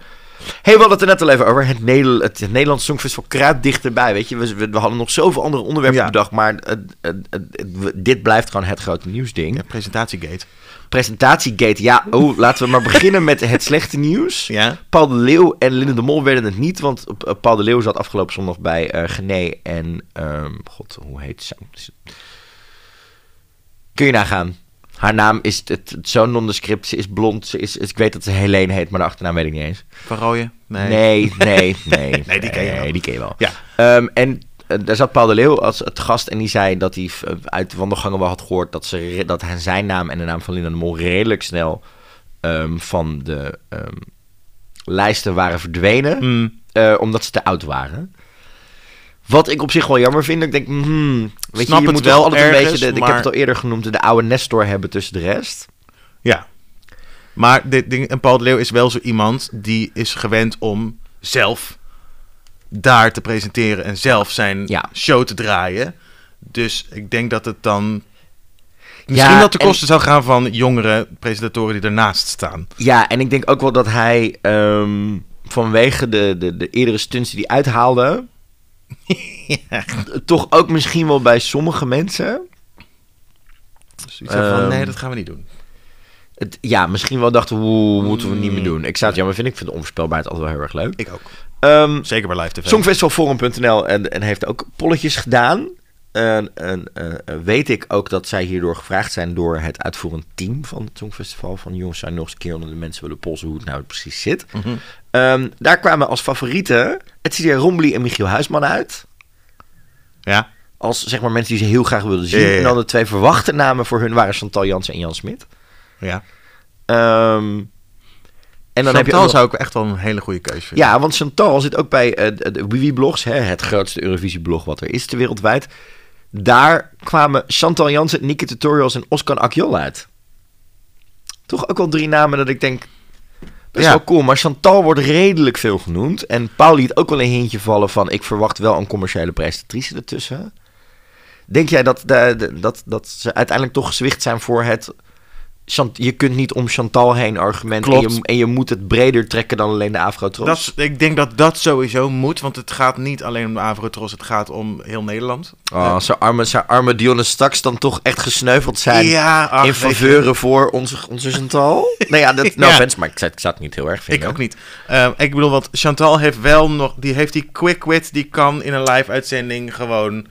Hey, we hadden het er net al even over. Het, Nederl het, het Nederlands Songfestival kruipt dichterbij, weet je. We, we, we hadden nog zoveel andere onderwerpen Ja. bedacht, maar dit blijft gewoon het grote nieuwsding. Ja, presentatiegate. Presentatiegate, ja, oh, laten we maar beginnen met het slechte nieuws. Ja. Paul de Leeuw en Linde de Mol werden het niet, want eh, Paul de Leeuw zat afgelopen zondag bij eh Gené en, ehm, god, hoe heet ze? Kun je nagaan. Haar naam is het, het zo nondescript, ze is blond, ze is, ik weet dat ze Helene heet, maar de achternaam weet ik niet eens. Van Rooyen? Nee. Nee, nee, nee. Nee, die ken je wel. Nee, die ken je wel. Ja. Ehm, en eh, daar zat Paul de Leeuw als het gast en die zei dat hij eh, uit de wandelgangen wel had gehoord dat, ze, dat zijn naam en de naam van Linda de Mol redelijk snel ehm, van de ehm, lijsten waren verdwenen, Hmm. eh, omdat ze te oud waren. Wat ik op zich wel jammer vind. Ik denk, hmm, weet Snap je, je het moet wel altijd een beetje, de, ik heb het al eerder genoemd, de oude Nestor hebben tussen de rest. Ja. Maar dit ding, en Paul de Leeuw is wel zo iemand die is gewend om zelf daar te presenteren en zelf zijn Ja. show te draaien. Dus ik denk dat het dan misschien Ja, dat de en- kosten zou gaan van jongere presentatoren die ernaast staan. Ja, en ik denk ook wel dat hij ehm, vanwege de, de, de eerdere stunts die hij uithaalde, ja. toch ook misschien wel bij sommige mensen, Dus iets van, Ehm, nee, dat gaan we niet doen. het, ja, misschien wel dachten, oeh, moeten we niet meer Mm. doen. Ik zou het jammer vinden, ik vind de onvoorspelbaarheid altijd wel heel erg leuk. Ik ook. Ehm Zeker bij live tv. Songfestivalforum.nl en, en heeft ook polletjes gedaan. En, en eh, weet ik ook dat zij hierdoor gevraagd zijn door het uitvoerend team van het Songfestival. Van jongens, zijn nog eens een keer onder de mensen willen polsen hoe het nou precies zit. Mhm. Ehm, daar kwamen als favorieten Etsia Rombly en Michiel Huisman uit. Ja. Als zeg maar mensen die ze heel graag wilden zien. Ja, ja, ja. En dan de twee verwachte namen voor hun waren Chantal Jansen en Jan Smit. ja. Ehm, en dan heb je Chantal ook nog- zou ik echt wel een hele goede keuze vinden. Ja, want Chantal zit ook bij eh, de, de Wiwi Blogs, hè, het grootste Eurovisie-blog wat er is ter wereldwijd. Daar kwamen Chantal Jansen, Nike Tutorials en Oscar Akjol uit. Toch ook wel drie namen dat ik denk, best Ja. wel cool. Maar Chantal wordt redelijk veel genoemd. En Paul liet ook wel een hintje vallen van, ik verwacht wel een commerciële presentatrice ertussen. Denk jij dat, de, de- dat, dat ze uiteindelijk toch gezwicht zijn voor het Chant- je kunt niet om Chantal heen argumenten. En je, en je moet het breder trekken dan alleen de Afro-tros. Ik denk dat dat sowieso moet, want het gaat niet alleen om de Avrotros, het gaat om heel Nederland. Oh, zijn arme, zijn arme Dionne straks dan toch echt gesneuveld zijn. Ja, ach, in faveuren voor onze, onze Chantal. nou ja, dat, no Ja. offense, maar ik zou, ik zou het niet heel erg Ik vinden. ook niet. Ehm, ik bedoel, want Chantal heeft wel nog, die heeft die quick wit, die kan in een live uitzending gewoon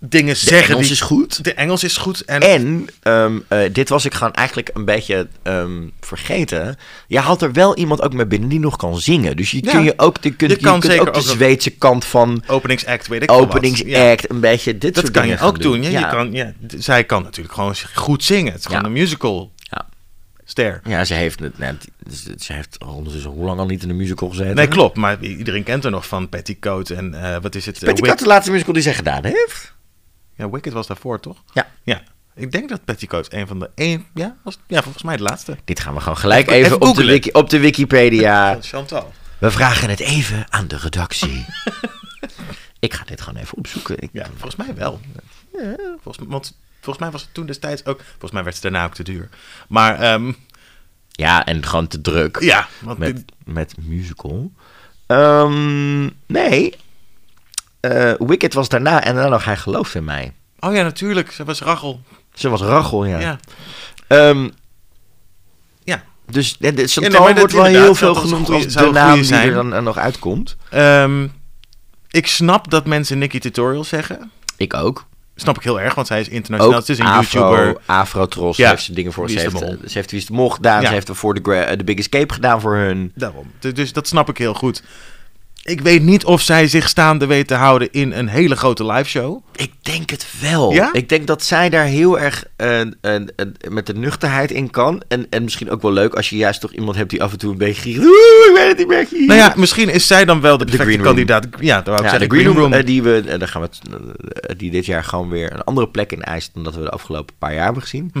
dingen De zeggen. Engels die- is goed. De Engels is goed en, En ehm, eh, dit was ik gewoon eigenlijk een beetje ehm, vergeten. Je haalt er wel iemand ook mee binnen die nog kan zingen. Dus je Ja. kun je ook, je kunt, Je je kan kunt ook de ook Zweedse kant van openingsact, weet ik openingsact, Ja. een beetje dit Dat soort kan je ook doen. Ja, Ja. Je kan, ja, zij kan natuurlijk gewoon goed zingen. Het is gewoon een musical Ja. ster. Ja, ze heeft, het- nou, ze- heeft ondertussen hoe lang al niet in een musical gezeten? Nee, klopt. Maar iedereen kent er nog van Petticoat en eh, wat is het? eh, Petticoat Wick- de laatste musical die zij gedaan heeft. Ja, Wicked was daarvoor, toch? Ja. Ja. Ik denk dat Petticoat een van de... Een, ja, was, ja, volgens mij de laatste. Dit gaan we gewoon gelijk Even- op, de wiki, op de Wikipedia. Chantal. We vragen het even aan de redactie. ik ga dit gewoon even opzoeken. Ik, Ja, volgens mij wel. Ja, volgens, want volgens mij was het toen destijds ook... Volgens mij werd het daarna ook te duur. Maar ehm, Ja, en gewoon te druk. ja, want Met, dit- met musical. Ehm, nee. Eh, Wicked was daarna en daarna nog Hij gelooft in mij. oh ja, natuurlijk. Ze was Rachel. Ze was Rachel, ja. Ja. Ehm, Ja. dus de, de Chantal nee, dat wordt wel heel veel genoemd als de naam die er dan er nog uitkomt. Ehm, ik snap dat mensen Nicky Tutorial zeggen. Ik ook. Snap ik heel erg, want zij is internationaal. Ook Het is een Afro, YouTuber. Afro-tros Ja. heeft ze dingen voor. Ze heeft, ze heeft Wie is de Mol gedaan. Ja. Ze heeft voor de, eh, de Big Escape gedaan voor hun. Daarom. Dus- Dus dat snap ik heel goed. Ik weet niet of zij zich staande weet te houden in een hele grote live show. Ik denk het wel. Ja? Ik denk dat zij daar heel erg eh, met de nuchterheid in kan. En, en misschien ook wel leuk als je juist toch iemand hebt die af en toe een beetje giert. Oeh, ik weet het niet meer. Nou ja, misschien is zij dan wel de perfecte Green Room. kandidaat. Ja, de Green Room, eh, die we, eh, daar gaan we die dit jaar gewoon weer een andere plek in eist dan dat we de afgelopen paar jaar hebben gezien.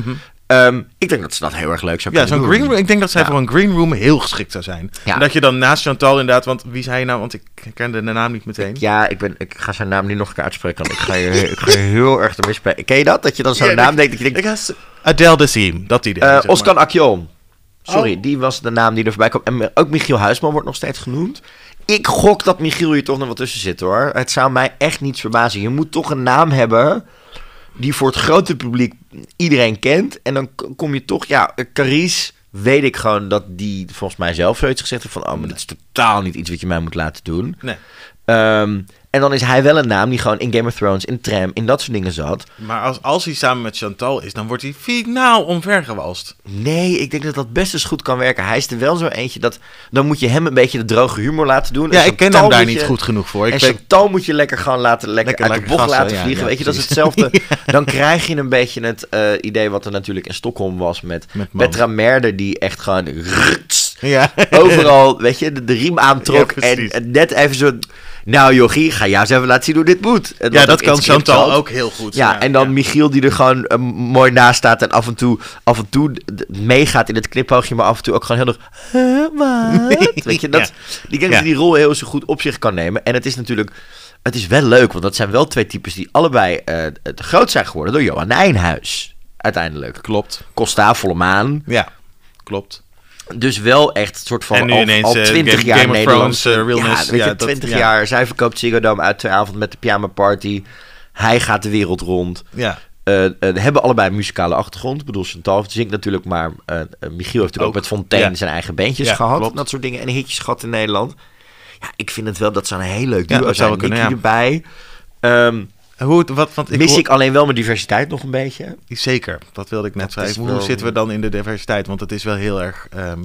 Ehm, ik denk dat ze dat heel erg leuk zou Mhm. ja, kunnen zo'n doen. green room. Ik denk dat zij Ja. voor een green room heel geschikt zou zijn. Ja. En dat je dan naast Chantal inderdaad, want wie zei je nou? Want ik kende de naam niet meteen. Ja, ik, ben, ik ga zijn naam niet nog een keer uitspreken. Want ik ga je, ik ga je heel erg misspelen. Ken je dat? Dat je dan zo'n Ja, naam ik- denkt dat je denkt... Adele de Siem, dat idee. eh zeg. Oscar Akjon. Sorry, Oh. die was de naam die er voorbij kwam. En ook Michiel Huisman wordt nog steeds genoemd. Ik gok dat Michiel hier toch nog wat tussen zit hoor. Het zou mij echt niets verbazen. Je moet toch een naam hebben die voor het grote publiek iedereen kent. En dan kom je toch, ja, Carice weet ik gewoon dat die volgens mij zelf zoiets gezegd heeft van... Oh, maar dat is totaal niet iets wat je mij moet laten doen. Nee. Ehm, en dan is hij wel een naam die gewoon in Game of Thrones, in Tram, in dat soort dingen zat. Maar als, als hij samen met Chantal is, dan wordt hij finaal omvergewalst. Nee, ik denk dat dat best eens goed kan werken. Hij is er wel zo eentje dat... Dan moet je hem een beetje de droge humor laten doen. Ja, En ik ken hem daar niet goed genoeg voor. Ik en weet, Chantal moet je lekker gewoon laten, lekker, Lekker- uit de bocht gassen, laten vliegen. ja, weet je, dat is hetzelfde. Dan krijg je een beetje het eh, idee wat er natuurlijk in Stockholm was met, Met. Petra Merder, die echt gewoon ja. overal, weet je, de, de riem aantrok. Ja, en, net even zo... Nou jochie, ga jij eens even laten zien hoe dit moet. En ja, dat kan Chantal ook heel goed. Ja, en dan Michiel die er gewoon eh, mooi naast staat en af en toe, af en toe meegaat in het knipoogje, maar af en toe ook gewoon heel erg. Huh, wat? Weet je, dat, die denk dat die rol heel zo goed op zich kan nemen. En het is natuurlijk, het is wel leuk, want dat zijn wel twee types die allebei te groot zijn geworden door Johan Nijnhuis. Uiteindelijk. Klopt. Costa, volle maan. Ja, klopt. Dus wel echt een soort van En nu al, ineens, al eh, 20 Game- jaar Game Nederlands. Thrones, eh, ja, weet Ja, je, dat- 20 ja. jaar. Zij verkoopt Ziggo Dome uit twee avond met de pyjama party. Hij gaat de wereld rond. Ja. Eh, eh, hebben allebei een muzikale achtergrond. Ik bedoel, Chantal zingt natuurlijk, maar eh, eh, Michiel heeft natuurlijk ook, Ook. met Fontaine Ja. zijn eigen bandjes Ja, gehad. klopt. Dat soort dingen. En hitjes gehad in Nederland. Ja, ik vind het wel, dat zou een heel leuk Ja, duo dat zijn. Nicky kunnen, erbij. Ehm, Hoe, wat, want ik mis hoor- ik alleen wel mijn diversiteit nog een beetje. Zeker, dat wilde ik net zeggen. Hoe wel- zitten we dan in de diversiteit? Want het is wel heel erg... ehm,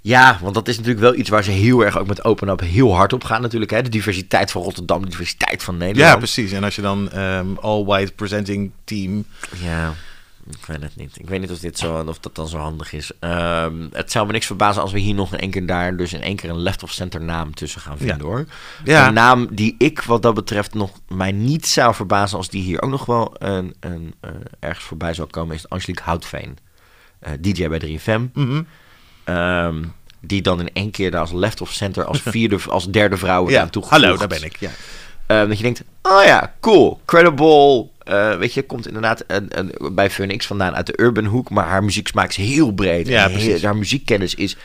Ja, want dat is natuurlijk wel iets waar ze heel erg ook met Open Up heel hard op gaan natuurlijk. Hè? De diversiteit van Rotterdam, de diversiteit van Nederland. ja, precies. En als je dan ehm, all-white presenting team... Ja, ik weet het niet. Ik weet niet of, dit zo, of dat dan zo handig is. Ehm, het zou me niks verbazen als we hier nog in één keer daar... dus in één keer een left-of-center naam tussen gaan vinden, Ja. hoor. Ja. Een naam die ik wat dat betreft nog mij niet zou verbazen... als die hier ook nog wel een, een, eh, ergens voorbij zou komen... is Angelique Houtveen. Eh, DJ bij 3FM. Mhm. Ehm, die dan in één keer daar als left-of-center... als, vierde, als derde vrouw Ja, aan toegevoegd. hallo, daar ben ik. Ja. Ehm, dat je denkt, oh ja, cool, credible. eh, weet je, komt inderdaad een, een, bij Phoenix vandaan uit de urban hoek, maar haar muzieksmaak is heel breed. Ja, heel- haar muziekkennis is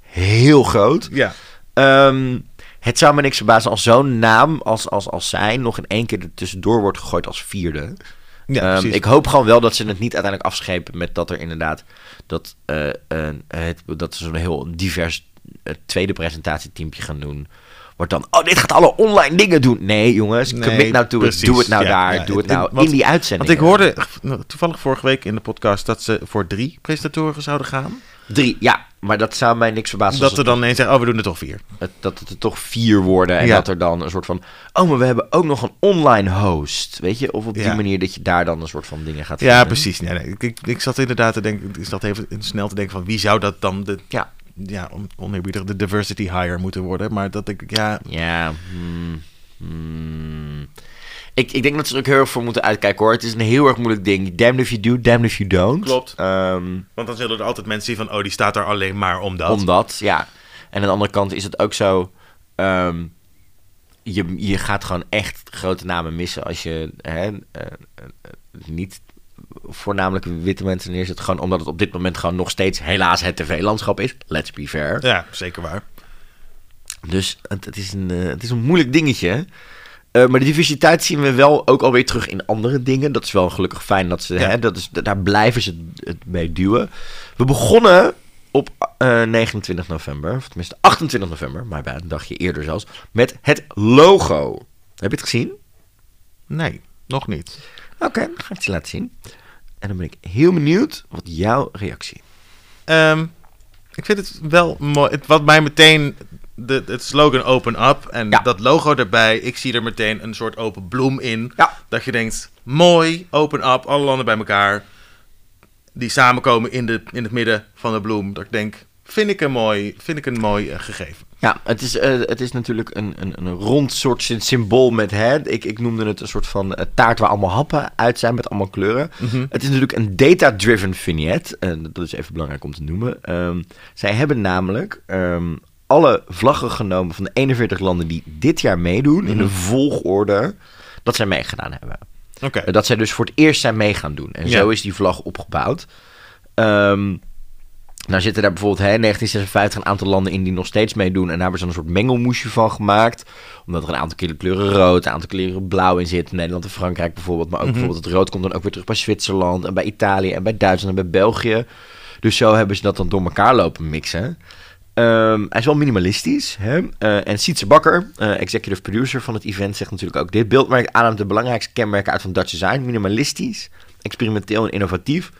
heel groot. Ja. Ehm, het zou me niks verbazen als zo'n naam als, als, als zij nog in één keer er tussendoor wordt gegooid als vierde. Ja, Ehm, ik hoop gewoon wel dat ze het niet uiteindelijk afschepen met dat er inderdaad dat, eh, het, dat ze zo'n heel divers eh, tweede presentatieteampje gaan doen. Wordt dan, oh, dit gaat alle online dingen doen. Nee, jongens, Nee, commit nou to precies. it. Doe het nou Ja, daar. ja, doe het nou want- in die uitzending. Want ik hoorde toevallig vorige week in de podcast dat ze voor drie presentatoren zouden gaan. Drie, ja. Maar dat zou mij niks verbazen Dat er dan ineens zeggen, oh, we doen er toch vier. het- dat het er toch vier worden. En Ja. dat er dan een soort van, oh, maar we hebben ook nog een online host. Weet je? Of op die Ja. manier dat je daar dan een soort van dingen gaat Ja, vinden. precies. Nee, nee. Ik, ik, ik zat inderdaad te denken, ik zat even snel te denken van wie zou dat dan de, Ja. Ja, on- oneerbiedig de diversity hire moeten worden. Maar dat ik, ja, Ja, hmm, hmm. Ik, ik denk dat ze er ook heel erg voor moeten uitkijken hoor. Het is een heel erg moeilijk ding. Damned if you do, damned if you don't. Klopt. Ehm, want dan zullen er altijd mensen zien van, oh, die staat er alleen maar omdat. Omdat, ja. En aan de andere kant is het ook zo... ehm, je, je gaat gewoon echt grote namen missen als je hè, eh, eh, niet voornamelijk witte mensen neerzet. Gewoon omdat het op dit moment gewoon nog steeds helaas het tv-landschap is. Let's be fair. Ja, zeker waar. Dus het, het, is een, eh, het is een moeilijk dingetje. Eh, maar de diversiteit zien we wel ook alweer terug in andere dingen. Dat is wel gelukkig fijn. Dat ze, Ja. hè, dat is, daar blijven ze het mee duwen. We begonnen op eh, 29 november. Of tenminste 28 november. My bad, een dagje eerder zelfs. Met het logo. Heb je het gezien? Nee, nog niet. Oké, dan ga ik het je laten zien. En dan ben ik heel benieuwd wat jouw reactie. Ehm, ik vind het wel mooi. Het, wat mij meteen. De, het slogan Open Up en Ja. dat logo erbij. Ik zie er meteen een soort open bloem in. Ja. Dat je denkt: mooi, open up, alle landen bij elkaar. Die samenkomen in, de, in het midden van de bloem. Dat ik denk: vind ik een mooi, vind ik een mooi eh, gegeven. Ja, het is, eh, het is natuurlijk een, een, een rond soort sy- symbool met hè. Ik, ik noemde het een soort van eh, taart waar allemaal happen uit zijn met allemaal kleuren. Het is natuurlijk een data-driven vignet. En dat is even belangrijk om te noemen. Ehm, zij hebben namelijk ehm, alle vlaggen genomen van de 41 landen die dit jaar meedoen. In de volgorde dat zij meegedaan hebben. Oké. Eh, Dat zij dus voor het eerst zijn mee gaan doen. En Ja. zo is die vlag opgebouwd. Ehm, nou zitten daar bijvoorbeeld hè, in 1956 een aantal landen in die nog steeds meedoen. En daar hebben ze een soort mengelmoesje van gemaakt. Omdat er een aantal keer kleuren rood, een aantal kleuren blauw in zit. Nederland en Frankrijk bijvoorbeeld. Maar ook bijvoorbeeld het rood komt dan ook weer terug bij Zwitserland. En bij Italië en bij Duitsland en bij België. Dus zo hebben ze dat dan door elkaar lopen mixen. Ehm, hij is wel minimalistisch. Hè? Eh, en Sietse Bakker, eh, executive producer van het event, zegt natuurlijk ook... Dit beeld merkt aan de belangrijkste kenmerken uit van Dutch design. Minimalistisch, experimenteel en innovatief.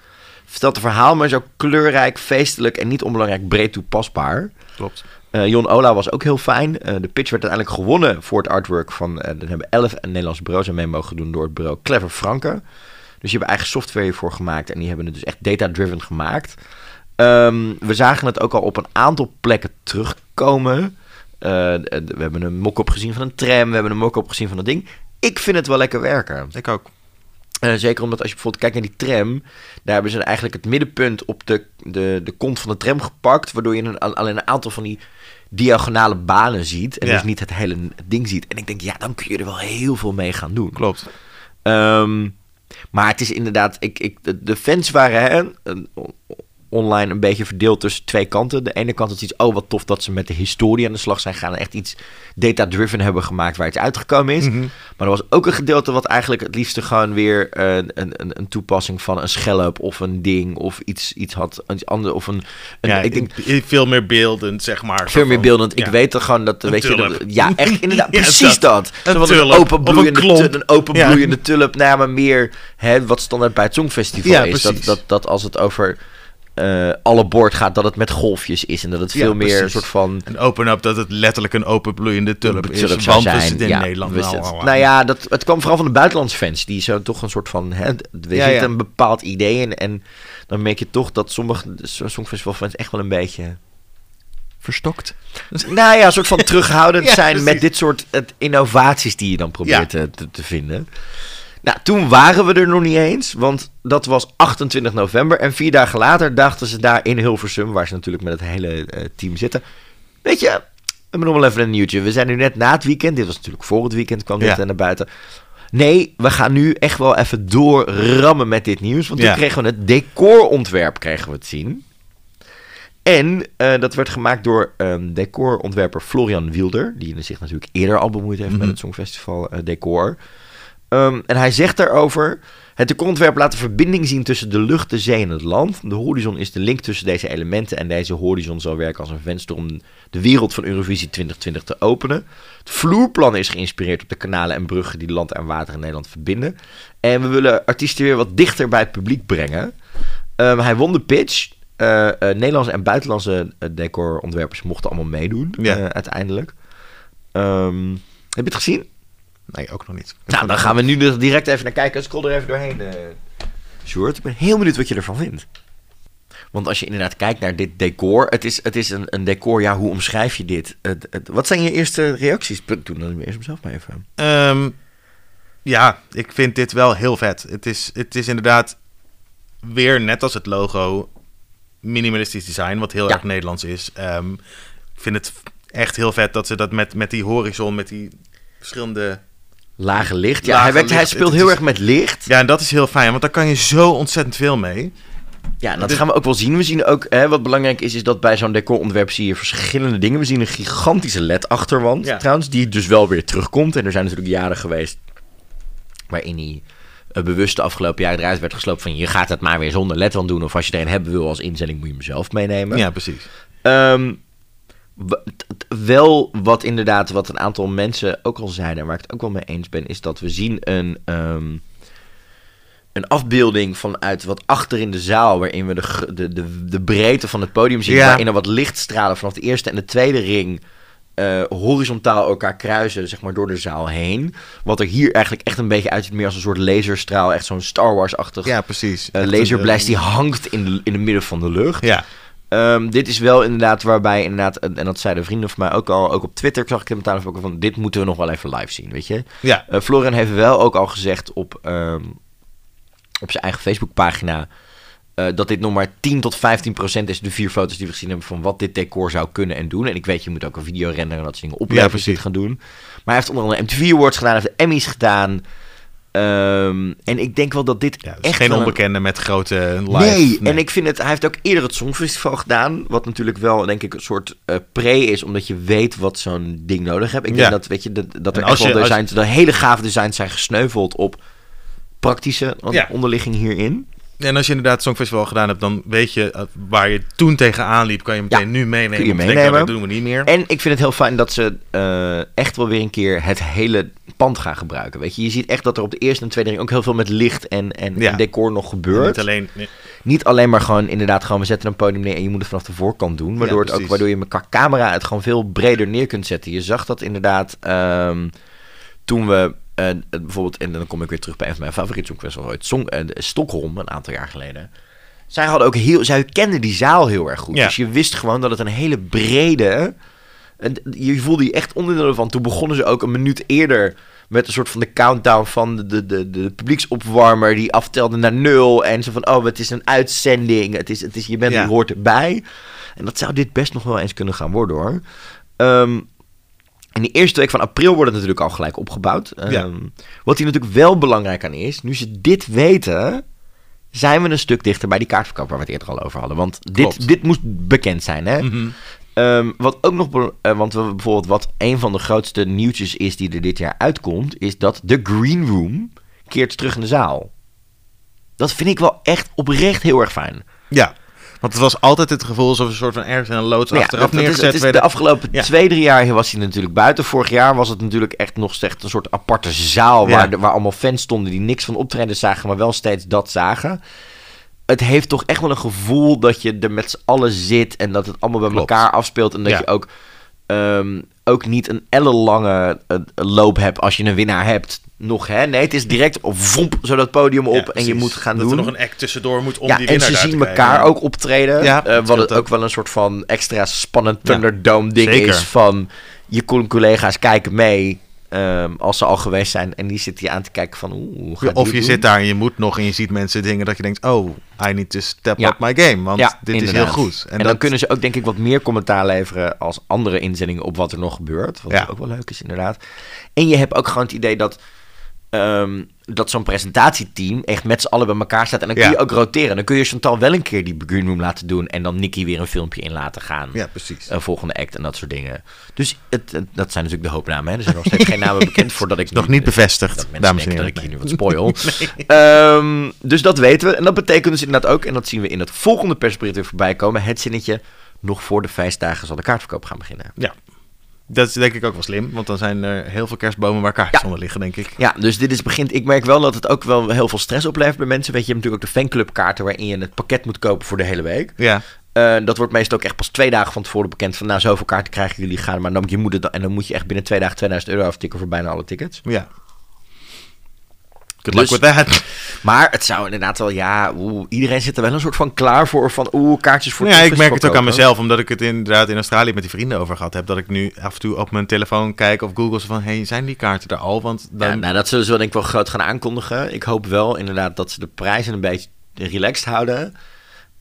Vertelt het verhaal, maar is ook kleurrijk, feestelijk en niet onbelangrijk breed toepasbaar. Klopt. Eh, Jon Ola was ook heel fijn. Eh, de pitch werd uiteindelijk gewonnen voor het artwork van... er hebben elf Nederlandse bureaus aan mee mogen doen door het bureau Clever Franke. Dus die hebben eigen software hiervoor gemaakt en die hebben het dus echt data-driven gemaakt. Ehm, we zagen het ook al op een aantal plekken terugkomen. We hebben een mock-up gezien van een tram, we hebben een mock-up gezien van een ding. Ik vind het wel lekker werken. Ik ook. Zeker omdat als je bijvoorbeeld kijkt naar die tram, daar hebben ze eigenlijk het middenpunt op de, de, de kont van de tram gepakt, waardoor je een, al- alleen een aantal van die diagonale banen ziet en Ja. dus niet het hele ding ziet. En ik denk, ja, dan kun je er wel heel veel mee gaan doen. Klopt. Ehm, maar het is inderdaad, ik, ik, de, de fans waren hè, online een beetje verdeeld tussen twee kanten. De ene kant is iets, oh wat tof dat ze met de historie aan de slag zijn gaan en echt iets data-driven hebben gemaakt waar iets uitgekomen is. Mhm. Maar er was ook een gedeelte wat eigenlijk het liefste gewoon weer eh, een, een, een toepassing van een schelp of een ding of iets, iets had, iets anders of een, een ja, ik denk veel meer beeldend, zeg maar. veel meer beeldend. Ik weet er gewoon dat, weet je, dat, ja, echt inderdaad, Ja, precies dat. dat. Een tulp. een Of openbloeiende, een openbloeiende Ja. tulp, nou, maar meer hè, wat standaard bij het Songfestival is. Dat, dat, dat als het over eh, alle boord gaat, dat het met golfjes is en dat het Ja, veel meer een soort van En open up dat het letterlijk een openbloeiende tulp is. tulp zou want we zijn. zitten in Ja, Nederland. we Nou, nou ja, dat, het kwam vooral van de buitenlandse fans. Die zo toch een soort van... Hè, we Ja, zitten ja. een bepaald idee in. En dan merk je toch dat sommige Songfestival fans echt wel een beetje... verstokt. Nou ja, een soort van terughoudend Ja, zijn precies. met dit soort het, innovaties die je dan probeert Ja. te, te, te vinden. Nou, toen waren we er nog niet eens, want dat was 28 november. En vier dagen later dachten ze daar in Hilversum, waar ze natuurlijk met het hele eh, team zitten. Weet je, hebben nog wel even een nieuwtje. We zijn nu net na het weekend. Dit was natuurlijk voor het weekend kwam dit Ja. eh, naar buiten. Nee, we gaan nu echt wel even doorrammen met dit nieuws. Want Ja. toen kregen we het decorontwerp kregen we het zien. En eh, dat werd gemaakt door ehm, decorontwerper Florian Wilder. Die zich natuurlijk eerder al bemoeid heeft met Mhm. het Songfestival eh, decor. Ehm, en hij zegt daarover... Het decorontwerp laat de verbinding zien tussen de lucht, de zee en het land. De horizon is de link tussen deze elementen en deze horizon zal werken als een venster om de wereld van Eurovisie 2020 te openen. Het vloerplan is geïnspireerd op de kanalen en bruggen die land en water in Nederland verbinden. En we willen artiesten weer wat dichter bij het publiek brengen. Ehm, hij won de pitch. Eh, Nederlandse en buitenlandse eh, decorontwerpers mochten allemaal meedoen Ja. uiteindelijk. Ehm, heb je het gezien? Nee, ook nog niet. Nou, dan gaan we nu er direct even naar kijken. Scroll er even doorheen, eh Sjoerd. Ik ben heel benieuwd wat je ervan vindt. Want als je inderdaad kijkt naar dit decor, het is, het is een, een decor, ja, hoe omschrijf je dit? Het- het- wat zijn je eerste reacties? Doe dan eerst mezelf maar even. Ehm, ja, ik vind dit wel heel vet. Het is, het is inderdaad weer net als het logo minimalistisch design, wat heel Ja. erg Nederlands is. Ehm, ik vind het echt heel vet dat ze dat met, met die horizon, met die verschillende... Lage licht. Ja, Lage hij, werkt, hij speelt heel is- erg met licht. Ja, en dat is heel fijn, want daar kan je zo ontzettend veel mee. Ja, en dat gaan we ook wel zien. We zien ook, hè, wat belangrijk is, is dat bij zo'n decorontwerp zie je verschillende dingen. We zien een gigantische LED-achterwand, Ja. trouwens, die dus wel weer terugkomt. En er zijn natuurlijk jaren geweest waarin hij eh, bewust de afgelopen jaren eruit werd gesloopt van je gaat het maar weer zonder LED-wand doen. Of als je er een hebben wil als inzending, moet je hem zelf meenemen. Ja, precies. Ehm, wel wat inderdaad, wat een aantal mensen ook al zeiden, en waar ik het ook wel mee eens ben, is dat we zien een, ehm, een afbeelding vanuit wat achter in de zaal, waarin we de, de, de, de breedte van het podium zien, Ja. waarin er wat lichtstralen vanaf de eerste en de tweede ring eh, horizontaal elkaar kruisen, zeg maar, door de zaal heen. Wat er hier eigenlijk echt een beetje uitziet, meer als een soort laserstraal, echt zo'n Star Wars-achtig Ja, precies. eh, laserblast die eh, hangt in, de, in het midden van de lucht. Ja, Ehm, dit is wel inderdaad waarbij inderdaad, en dat zeiden vrienden van mij ook al, ook op Twitter zag ik het meteen ook van, dit moeten we nog wel even live zien, weet je. ja. Eh, Florian heeft wel ook al gezegd op, ehm, op zijn eigen Facebookpagina eh dat dit nog maar 10 tot 15 procent is, de vier foto's die we gezien hebben, van wat dit decor zou kunnen en doen. En ik weet, je moet ook een video renderen en dat soort dingen dit precies. gaan doen. Maar hij heeft onder andere MTV Awards gedaan, hij heeft de Emmys gedaan. Ehm, en ik denk wel dat dit ja echt geen een- onbekende met grote live. Nee, en ik vind het, hij heeft ook eerder het Songfestival gedaan, wat natuurlijk wel, denk ik, een soort eh, pre is, omdat je weet wat zo'n ding nodig hebt. Ik Ja. denk dat, weet je, dat, dat er echt je- designs, de hele gave designs zijn gesneuveld op praktische onderligging hierin. En als je inderdaad het Songfestival gedaan hebt, dan weet je eh, waar je toen tegenaan liep, kan je meteen Ja, nu meenemen. kun je denken, meenemen. dat doen we niet meer. En ik vind het heel fijn dat ze eh, echt wel weer een keer het hele pand gaan gebruiken. Weet je, je ziet echt dat er op de eerste en tweede ring ook heel veel met licht en, en, Ja. en decor nog gebeurt. Niet alleen... nee. Niet alleen maar gewoon inderdaad gewoon we zetten een podium neer en je moet het vanaf de voorkant doen. Waardoor, Ja, het ook, waardoor je met camera het gewoon veel breder neer kunt zetten. Je zag dat inderdaad ehm, toen we eh, bijvoorbeeld, en dan kom ik weer terug bij een van mijn favoriete songfestivals ooit, Song, eh, de Stockholm een aantal jaar geleden. Zij hadden ook heel, zij kenden die zaal heel erg goed. Ja. Dus je wist gewoon dat het een hele brede, en je voelde je echt onderdeel van. Toen begonnen ze ook een minuut eerder met een soort van de countdown van de, de, de, de publieksopwarmer die aftelde naar nul. En zo van, oh, het is een uitzending. Het is, het is, je bent, Ja. je hoort erbij. En dat zou dit best nog wel eens kunnen gaan worden hoor. Ehm, in de eerste week van april wordt het natuurlijk al gelijk opgebouwd. Ehm. Wat hier natuurlijk wel belangrijk aan is, nu ze dit weten, zijn we een stuk dichter bij die kaartverkoop waar we het eerder al over hadden. Want dit, Klopt. dit moest bekend zijn, hè? Mhm. Ehm, wat ook nog, eh, want we bijvoorbeeld wat een van de grootste nieuwtjes is die er dit jaar uitkomt, is dat de Green Room keert terug in de zaal. Dat vind ik wel echt oprecht heel erg fijn. Ja, want het was altijd het gevoel alsof een soort van ergens in een loods ja, achteraf dat- is- neergezet is de afgelopen Ja. twee, drie jaar was hij natuurlijk buiten. Vorig jaar was het natuurlijk echt nog steeds een soort aparte zaal... Waar, de- waar allemaal fans stonden die niks van optreden zagen... maar wel steeds dat zagen. Het heeft toch echt wel een gevoel dat je er met z'n allen zit... en dat het allemaal bij Klopt. elkaar afspeelt... en dat Ja. je ook, ehm, ook niet een ellenlange eh, loop hebt als je een winnaar hebt... Nog, hè? Nee, het is direct vomp, zo dat podium op Ja, en je moet gaan dat doen. er nog een act tussendoor moet om ja, die en winnaar ze daar zien elkaar ook optreden. Ja, eh, dat wat het ook wel een soort van extra spannend Thunderdome ding zeker. is. Van je co- collega's kijken mee. Ehm, als ze al geweest zijn en die zit hier aan te kijken van oeh, hoe gaat Of je zit daar en je moet nog en je ziet mensen dingen dat je denkt, oh, I need to step Ja. up my game, want Ja, dit is heel goed. En, dan kunnen ze ook denk ik wat meer commentaar leveren als andere inzendingen op wat er nog gebeurt. Wat Ja. ook wel leuk is inderdaad. En je hebt ook gewoon het idee dat, ehm, dat zo'n presentatieteam echt met z'n allen bij elkaar staat. En dan kun Ja. je ook roteren. Dan kun je Chantal wel een keer die green room laten doen. En dan Nicky weer een filmpje in laten gaan. Ja, precies. Een volgende act en dat soort dingen. Dus het, het- dat zijn natuurlijk de hoopnamen. Hè. Er zijn nog steeds geen namen bekend voordat ik Nog nu- niet bevestigd, dat dames en heren. dat ik hier nu wat spoil. Ehm, dus dat weten we. En dat betekent dus inderdaad ook, en dat zien we in het volgende persbericht weer voorbij komen, het zinnetje, nog voor de feestdagen zal de kaartverkoop gaan beginnen. Ja. Dat is denk ik ook wel slim, want dan zijn er heel veel kerstbomen waar kaartjes Ja. onder liggen, denk ik. Ja, dus dit is begint. Ik merk wel dat het ook wel heel veel stress oplevert bij mensen. Weet je, je hebt natuurlijk ook de fanclubkaarten waarin je het pakket moet kopen voor de hele week. Ja, Eh, dat wordt meestal ook echt pas twee dagen van tevoren bekend. Van nou, zoveel kaarten krijgen jullie, gaan maar dan, je moet het, en dan moet je echt binnen twee dagen 2000 euro aftikken voor bijna alle tickets. ja. Good Dus- luck with that. Maar het zou inderdaad wel, ja, oeh, iedereen zit er wel een soort van klaar voor. Van oeh, kaartjes voor ja, ik merk het ook aan mezelf, omdat ik het inderdaad in Australië met die vrienden over gehad heb. Dat ik nu af en toe op mijn telefoon kijk of Google van, hey, zijn die kaarten er al? Want dan... Ja, nou, dat zullen ze wel denk ik wel groot gaan aankondigen. Ik hoop wel inderdaad dat ze de prijzen een beetje relaxed houden.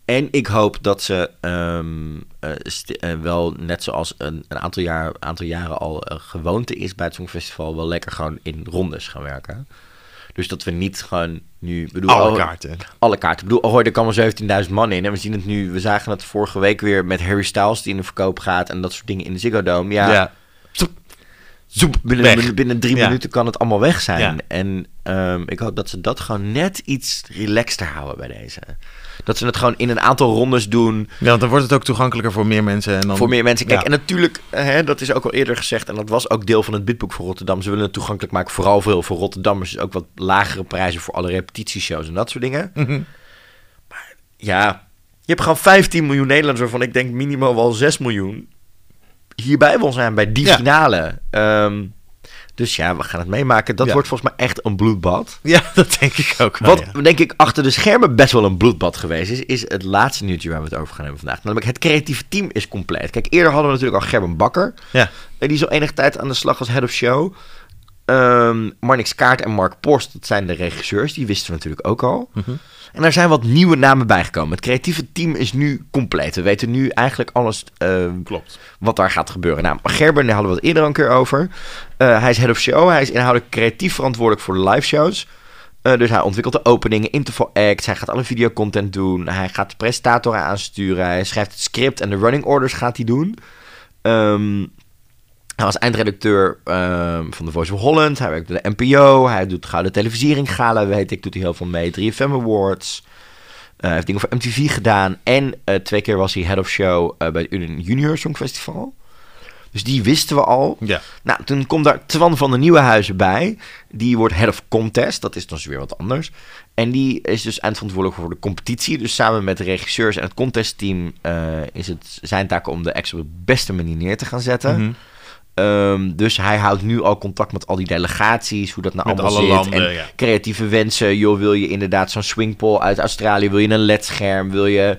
En ik hoop dat ze ehm, eh, eh, wel, net zoals een, een aantal, jaar, aantal jaren al eh, gewoonte is bij het Songfestival, wel lekker gewoon in rondes gaan werken. Dus dat we niet gewoon nu... Bedoel, alle al- kaarten. Alle kaarten. Ik bedoel, Ahoy, er komen 17.000 man in. En we zien het nu, we zagen het vorige week weer met Harry Styles die in de verkoop gaat. En dat soort dingen in de Ziggo Dome. Ja, Ja. zoep, binnen, binnen, binnen drie Ja. minuten kan het allemaal weg zijn. Ja. En ehm, ik hoop dat ze dat gewoon net iets relaxter houden bij deze. Dat ze het gewoon in een aantal rondes doen. Ja, want dan wordt het ook toegankelijker voor meer mensen. En dan... Voor meer mensen. Kijk, Ja. en natuurlijk, hè, dat is ook al eerder gezegd. En dat was ook deel van het bidboek voor Rotterdam. Ze willen het toegankelijk maken, vooral veel voor Rotterdammers. Dus ook wat lagere prijzen voor alle repetitieshows en dat soort dingen. Mhm. Maar ja, je hebt gewoon 15 miljoen Nederlanders, waarvan ik denk minimaal wel 6 miljoen hierbij wil zijn bij die Ja. finale. Ehm, dus ja, we gaan het meemaken. Dat Ja. wordt volgens mij echt een bloedbad. Ja, dat denk ik ook wel. Wat ja. denk ik achter de schermen best wel een bloedbad geweest is, is het laatste nieuwtje waar we het over gaan hebben vandaag. Namelijk het creatieve team is compleet. Kijk, eerder hadden we natuurlijk al Gerben Bakker. Ja. Eh, Die is al enige tijd aan de slag als head of show. Ehm Marnix Kaart en Mark Post, dat zijn de regisseurs. Die wisten we natuurlijk ook al. Mhm. En daar zijn wat nieuwe namen bijgekomen. Het creatieve team is nu compleet. We weten nu eigenlijk alles eh, Klopt. wat daar gaat gebeuren. Nou, Gerben, daar hadden we het eerder een keer over. Eh, hij is head of show. Hij is inhoudelijk creatief verantwoordelijk voor de live shows. Eh, dus hij ontwikkelt de openingen, interval acts. Hij gaat alle videocontent doen. Hij gaat de presentatoren aansturen. Hij schrijft het script en de running orders gaat hij doen. Ehm, hij was eindredacteur ehm, van The Voice of Holland. Hij werkt bij de NPO. Hij doet Gouden Televisiering Gala, weet ik. Doet hij heel veel mee. 3FM Awards. Eh, hij heeft dingen voor MTV gedaan. En eh, twee keer was hij head of show eh, bij het Uni- Junior Songfestival. Dus die wisten we al. Ja. Nou, toen komt daar Twan van de Nieuwenhuizen bij. Die wordt head of contest. Dat is dan weer wat anders. En die is dus eindverantwoordelijk voor de competitie. Dus samen met de regisseurs en het contestteam eh, is het zijn taak om de acts op de beste manier neer te gaan zetten. Mhm. Ehm, dus hij houdt nu al contact met al die delegaties, hoe dat nou Met allemaal alle zit. landen, en ja. creatieve wensen. Joh, wil je inderdaad zo'n swingpole uit Australië? Wil je een ledscherm? Wil je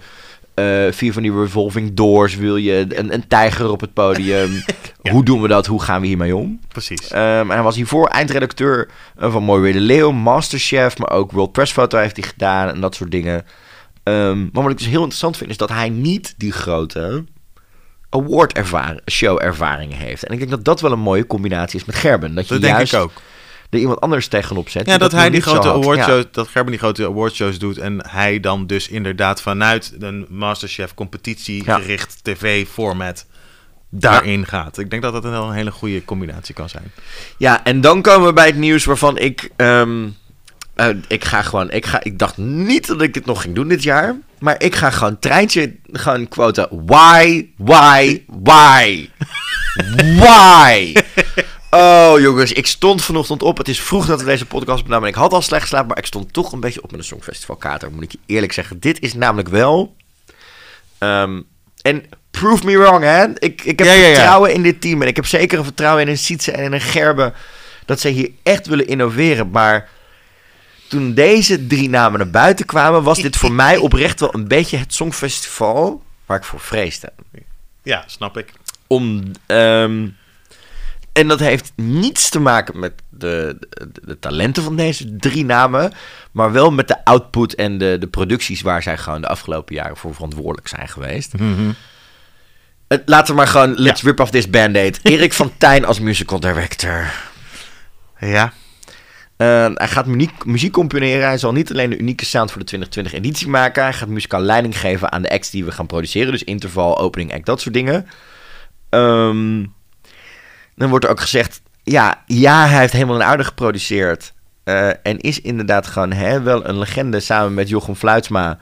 eh, vier van die revolving doors? Wil je een, een tijger op het podium? Hoe doen we dat? Hoe gaan we hiermee om? Precies. Ehm, en hij was hiervoor eindredacteur eh, van Mooi Weer de Leeuw, Masterchef, maar ook World Press Photo heeft hij gedaan en dat soort dingen. Ehm, maar wat ik dus heel interessant vind, is dat hij niet die grote award ervaring, show ervaring heeft. En ik denk dat dat wel een mooie combinatie is met Gerben. Dat je Dat denk juist ik ook. er iemand anders tegenop zet. Ja, dat hij die grote awardshows, dat Gerben die grote awardshows doet en hij dan dus inderdaad vanuit een Masterchef competitie Ja. gericht tv-format daarin gaat. Ik denk dat dat wel een hele goede combinatie kan zijn. Ja, en dan komen we bij het nieuws waarvan ik. ehm, eh, ik ga gewoon. Ik, ga, ik dacht niet dat ik dit nog ging doen dit jaar. Maar ik ga gewoon treintje gaan quoten. Why, why, why? Why? Oh jongens, ik stond vanochtend op. Het is vroeg dat we deze podcast opnamen. Ik had al slecht geslapen, maar ik stond toch een beetje op met een Songfestivalkater. Moet ik je eerlijk zeggen. Dit is namelijk wel... ehm, en prove me wrong, hè. Ik, ik heb Ja, ja, ja. vertrouwen in dit team. En ik heb zeker een vertrouwen in een Sietse en in een Gerben. Dat zij hier echt willen innoveren. Maar toen deze drie namen naar buiten kwamen... was dit voor mij oprecht wel een beetje het Songfestival... waar ik voor vreesde Ja, snap ik. om. ehm, En dat heeft niets te maken met de, de, de talenten van deze drie namen. Maar wel met de output en de, de producties waar zij gewoon de afgelopen jaren voor verantwoordelijk zijn geweest. Het- Laten we maar gewoon, let's rip off this band-aid. Erik van Tijn als musical director. Ja. Eh, hij gaat muziek, muziek componeren. Hij zal niet alleen de unieke sound voor de 2020 editie maken. Hij gaat muzikaal leiding geven aan de acts die we gaan produceren. Dus interval, opening act, dat soort dingen. Ehm, dan wordt er ook gezegd... Ja, ja, hij heeft helemaal een aarde geproduceerd. eh, en is inderdaad gewoon hè, wel een legende samen met Jochem Fluitsma.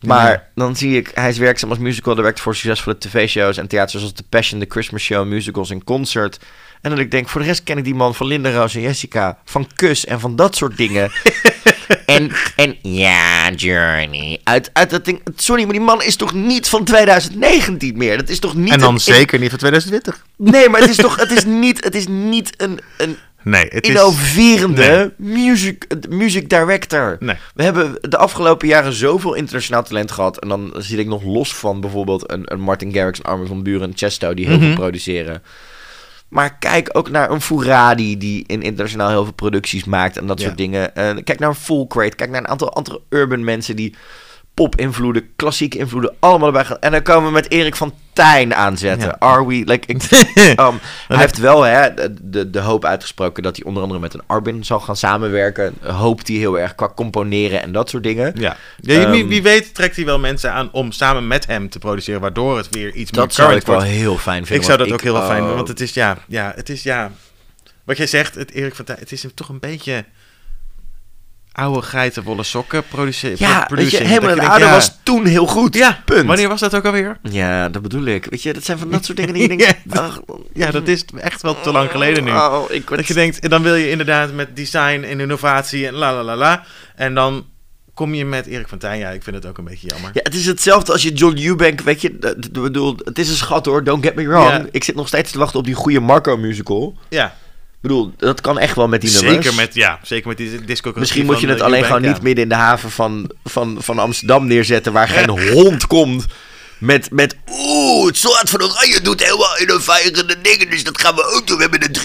Maar Ja. dan zie ik, hij is werkzaam als musical director voor succesvolle tv-shows en theaters zoals The Passion, The Christmas Show, musicals en concert. En dat ik denk, voor de rest ken ik die man van Linda Roos en Jessica, van Kus en van dat soort dingen. en, en ja, Journey. Uit, uit dat ding. Sorry, maar die man is toch niet van 2019 meer? Dat is toch niet. En dan een- zeker niet van 2020. Nee, maar het is toch. Het is niet, het is niet een, een Nee, het is... innoverende music, music director. Nee. We hebben de afgelopen jaren zoveel internationaal talent gehad. En dan zit ik nog los van bijvoorbeeld een, een Martin Garrix, een Armin van Buren en Chesto die heel veel produceren. Maar kijk ook naar een Furadi die in internationaal heel veel producties maakt en dat Ja. soort dingen. Eh, kijk naar een Full Crate, kijk naar een aantal andere urban mensen die pop-invloeden, klassieke invloeden, allemaal erbij gaan. En dan komen we met Erik van Tijn aanzetten. Ja. Are we, like, ik, um, hij heeft wel hè, de, de, hoop uitgesproken dat hij onder andere met een Arbin zal gaan samenwerken. Hoopt hij heel erg qua componeren en dat soort dingen. Ja, ja wie, Ehm, wie weet trekt hij wel mensen aan om samen met hem te produceren, waardoor het weer iets meer Dat zou ik wel heel fijn vinden. Ik zou dat ook heel fijn oh, vinden, want het is ja, ja, het is ja. Wat jij zegt, het Erik van Tijn, het is toch een beetje oude geitenwolle sokken produceren. Ja, weet je, helemaal Dat in ja, was toen heel goed. Ja, punt. Wanneer was dat ook alweer? Ja, dat bedoel ik. Weet je, dat zijn van dat soort dingen die je denkt... Ja, dat- ach, Ja, dat is echt wel te lang geleden nu. Oh, ik word... Dat je denkt, en dan wil je inderdaad met design en innovatie en la la la la. En dan kom je met Erik van Tijn. Ja, ik vind het ook een beetje jammer. Ja, het is hetzelfde als je John Eubank, weet je, bedoel, het is een schat hoor, don't get me wrong. Ja. Ik zit nog steeds te wachten op die goede Marco musical. Ja, Ik bedoel, dat kan echt wel met die nummers. zeker met, ja, zeker met die disco. Misschien moet je het alleen gewoon niet midden in de haven van, van, van Amsterdam neerzetten, waar geen hond komt. Met, met oeh, het soort van Oranje doet helemaal innoverende dingen, dus dat gaan we ook doen. We hebben een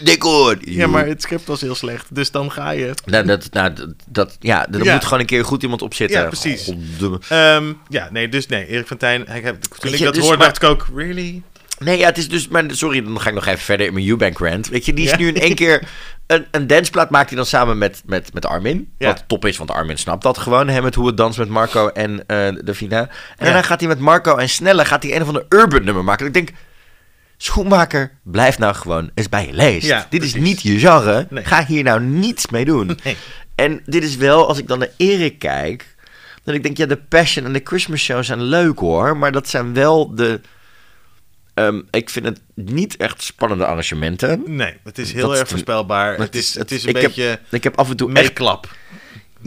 3D-decor. Ja, maar het script was heel slecht, dus dan ga je. Nou, dat, nou, dat, dat, ja, er Ja. moet gewoon een keer goed iemand op zitten. Ja, precies. Ehm, ja, nee, dus nee, Erik van Tijn. Ik heb, toen ik je, dat dus hoorde, maar- dacht ik ook, really? Nee, ja, het is dus... Maar, sorry, dan ga ik nog even verder in mijn Eubank rant. Weet je, die is Ja. nu in één keer... Een, een danceplaat maakt hij dan samen met, met, met Armin. Ja. Wat top is, want Armin snapt dat gewoon. Hè, met hoe het danst met Marco en eh Davina. En Ja. daarna gaat hij met Marco en Snelle... gaat hij een of ander urban nummer maken. Ik denk... Schoenmaker, blijf nou gewoon eens bij je leest. Dit is niet je genre. Nee. Ga hier nou niets mee doen. Nee. En dit is wel, als ik dan naar Erik kijk... dan ik denk, ja, de Passion en de Christmas Show zijn leuk hoor. Maar dat zijn wel de... ehm, ik vind het niet echt spannende arrangementen. Nee, het is heel Dat- erg voorspelbaar. Het is, het is een ik beetje Heb, ik heb af en toe echt... meeklap.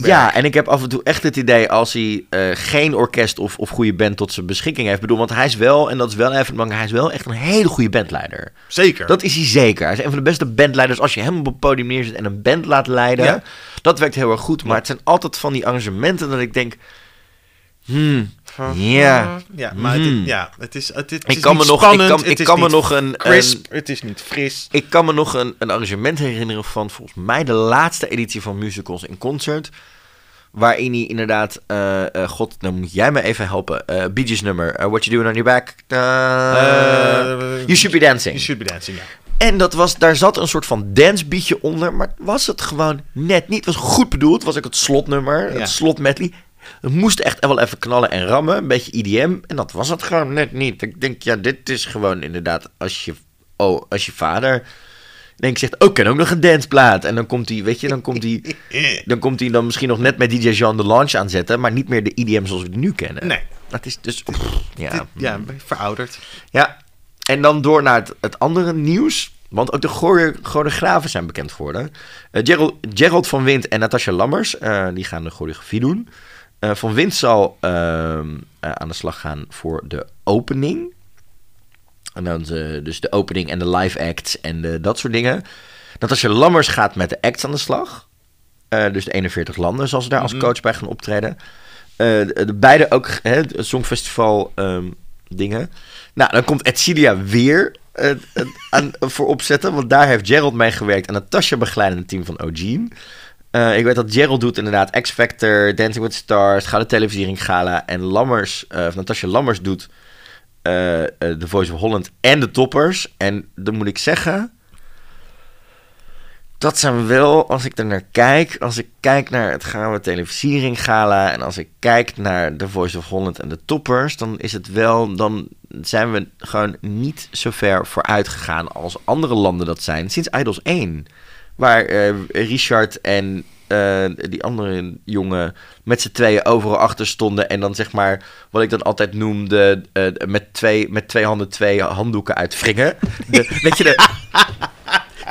Ja, en ik heb af en toe echt het idee als hij eh, geen orkest of, of goede band tot zijn beschikking heeft. Ik bedoel, want hij is wel, en dat is wel even belangrijk, hij is wel echt een hele goede bandleider. Zeker. Dat is hij zeker. Hij is een van de beste bandleiders. Als je hem op het podium neerzet en een band laat leiden, Ja. dat werkt heel erg goed. Maar het zijn altijd van die arrangementen dat ik denk, hmm, ja. Ja, maar het, Mhm. ja, het is, het, het Ik is kan niet me nog- spannend, ik kan- ik kan me nog een- crisp, het is niet fris. Ik kan me nog een, een arrangement herinneren van volgens mij de laatste editie van Musicals in Concert. Waarin hij inderdaad, eh, eh, god, dan moet jij me even helpen. eh Bee Gees nummer, What You Doing On Your Back. You Should Be Dancing. You should be dancing, ja. En dat was, daar zat een soort van dancebeatje onder, maar was het gewoon net niet. Het was goed bedoeld, was ook het slotnummer, Ja. het slotmedley. Het moest echt wel even knallen en rammen, een beetje IDM. En dat was het gewoon net niet. Ik denk, ja, dit is gewoon inderdaad als je, oh, als je vader... denk zegt, oh, ik ken ook nog een danceplaat. En dan komt hij, weet je, dan komt hij... Dan komt hij dan misschien nog net met DJ Jean de Launch aanzetten, maar niet meer de IDM zoals we die nu kennen. Nee. Dat is dus, ja. Dit- ja, verouderd. Ja, en dan door naar het, het andere nieuws. Want ook de chore- choreografen zijn bekend geworden. Eh, Gerald, Gerald van Wind en Natasha Lammers, eh, die gaan de choreografie doen. Eh, van Wind zal ehm, eh, aan de slag gaan voor de opening. En dan de, dus de opening en de live acts en de, dat soort dingen. Natasha Lammers gaat met de acts aan de slag. Eh, dus de 41 landen zal ze daar als coach bij gaan optreden. Eh, de, de beide ook hè, het Songfestival ehm, dingen. Nou, dan komt Edcilia weer eh, eh, aan, voor opzetten. Want daar heeft Gerald mee gewerkt. En Natasha begeleidde het team van O'Gene. Eh, ik weet dat Gerald doet inderdaad X Factor, Dancing with Stars, Gouden Televisiering Gala. En Lammers, of Natasha Lammers doet eh, eh, Voice of Holland en de toppers. En dan moet ik zeggen... Dat zijn wel, als ik er naar kijk, als ik kijk naar het Gouden Televisiering Gala en als ik kijk naar The Voice of Holland en de toppers, dan is het wel, dan zijn we gewoon niet zo ver vooruit gegaan als andere landen dat zijn sinds Idols 1. Waar eh, Richard en eh, die andere jongen met z'n tweeën overal achter stonden. En dan zeg maar, wat ik dan altijd noemde, eh, met, twee, met twee handen twee handdoeken uitwringen. Weet je, de,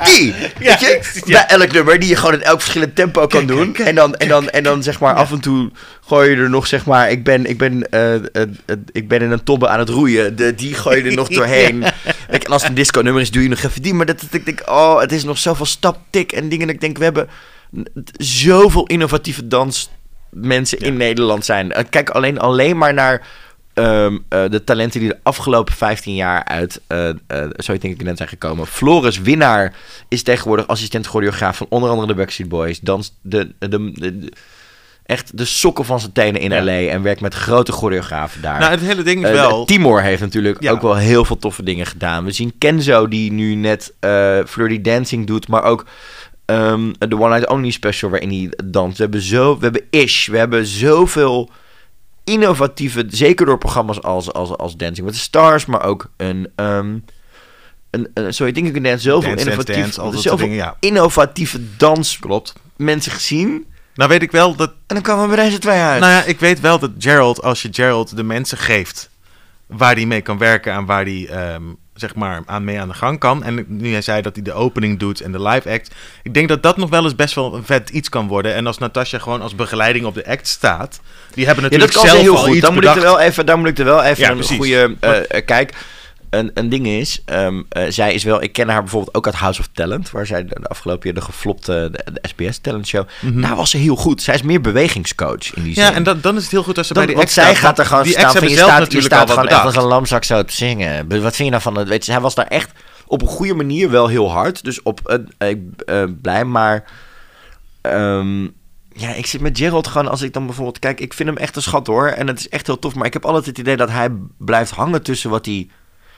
die, weet je, bij elk nummer die je gewoon in elk verschillend tempo kan doen. en, dan, en, dan, en dan zeg maar af en toe gooi je er nog zeg maar, ik ben, ik ben, eh, eh, eh, ik ben in een tobbe aan het roeien. De, die gooi je er nog doorheen. En als het een disco nummer is, doe je nog even die. Maar dat, dat ik denk, oh, het is nog zoveel staptik en dingen ik denk, we hebben zoveel innovatieve dansmensen in Nederland zijn. Kijk alleen, alleen maar naar ehm, eh, de talenten die de afgelopen 15 jaar uit, zo denk ik net zijn gekomen. Floris Winnaar is tegenwoordig assistent choreograaf van onder andere de Backstreet Boys. Dans de, de, de, de- echt de sokken van zijn tenen in Ja. LA en werkt met grote choreografen daar. Nou, het hele ding is wel... Timor heeft natuurlijk Ja. ook wel heel veel toffe dingen gedaan. We zien Kenzo die nu net eh Flirty Dancing doet, maar ook ehm, de One Night Only special waarin hij danst. We hebben, zo, we hebben Ish, we hebben zoveel innovatieve, zeker door programma's als, als, als Dancing with the Stars, maar ook een... ehm een, een, sorry, denk ik een dance, zoveel Dance, innovatief, Dance, zoveel dingen, ja. innovatieve dans Klopt. mensen gezien. Nou weet ik wel dat... En dan kwamen we bij deze twee uit. Nou ja, ik weet wel dat Gerald, als je Gerald de mensen geeft waar hij mee kan werken en waar hij ehm, zeg maar aan mee aan de gang kan. En nu hij zei dat hij de opening doet en de live act. Ik denk dat dat nog wel eens best wel een vet iets kan worden. En als Natasha gewoon als begeleiding op de act staat. Die hebben Ja, natuurlijk dat zelf heel al goed. iets Dan moet, ik er wel even, dan moet ik er wel even Ja, een precies. goede eh, eh, kijk. Een, een ding is, ehm, eh, zij is wel, ik ken haar bijvoorbeeld ook uit House of Talent, waar zij de, de afgelopen jaar de geflopte de, de SBS Talent Show. Daar was ze heel goed. Zij is meer bewegingscoach in die zin. Mhm. Ja, en dan, dan is het heel goed als ze Dan- bij die want act zij staat, gaat er gewoon die staan van, je staat, je natuurlijk staat al wat gewoon echt als een lamzak zo te zingen. Wat vind je nou van het, weet je, hij was daar echt op een goede manier wel heel hard. Dus op een, ik eh, blij, maar ehm, ja, ik zit met Gerald gewoon als ik dan bijvoorbeeld kijk, ik vind hem echt een schat hoor. En het is echt heel tof, maar ik heb altijd het idee dat hij blijft hangen tussen wat hij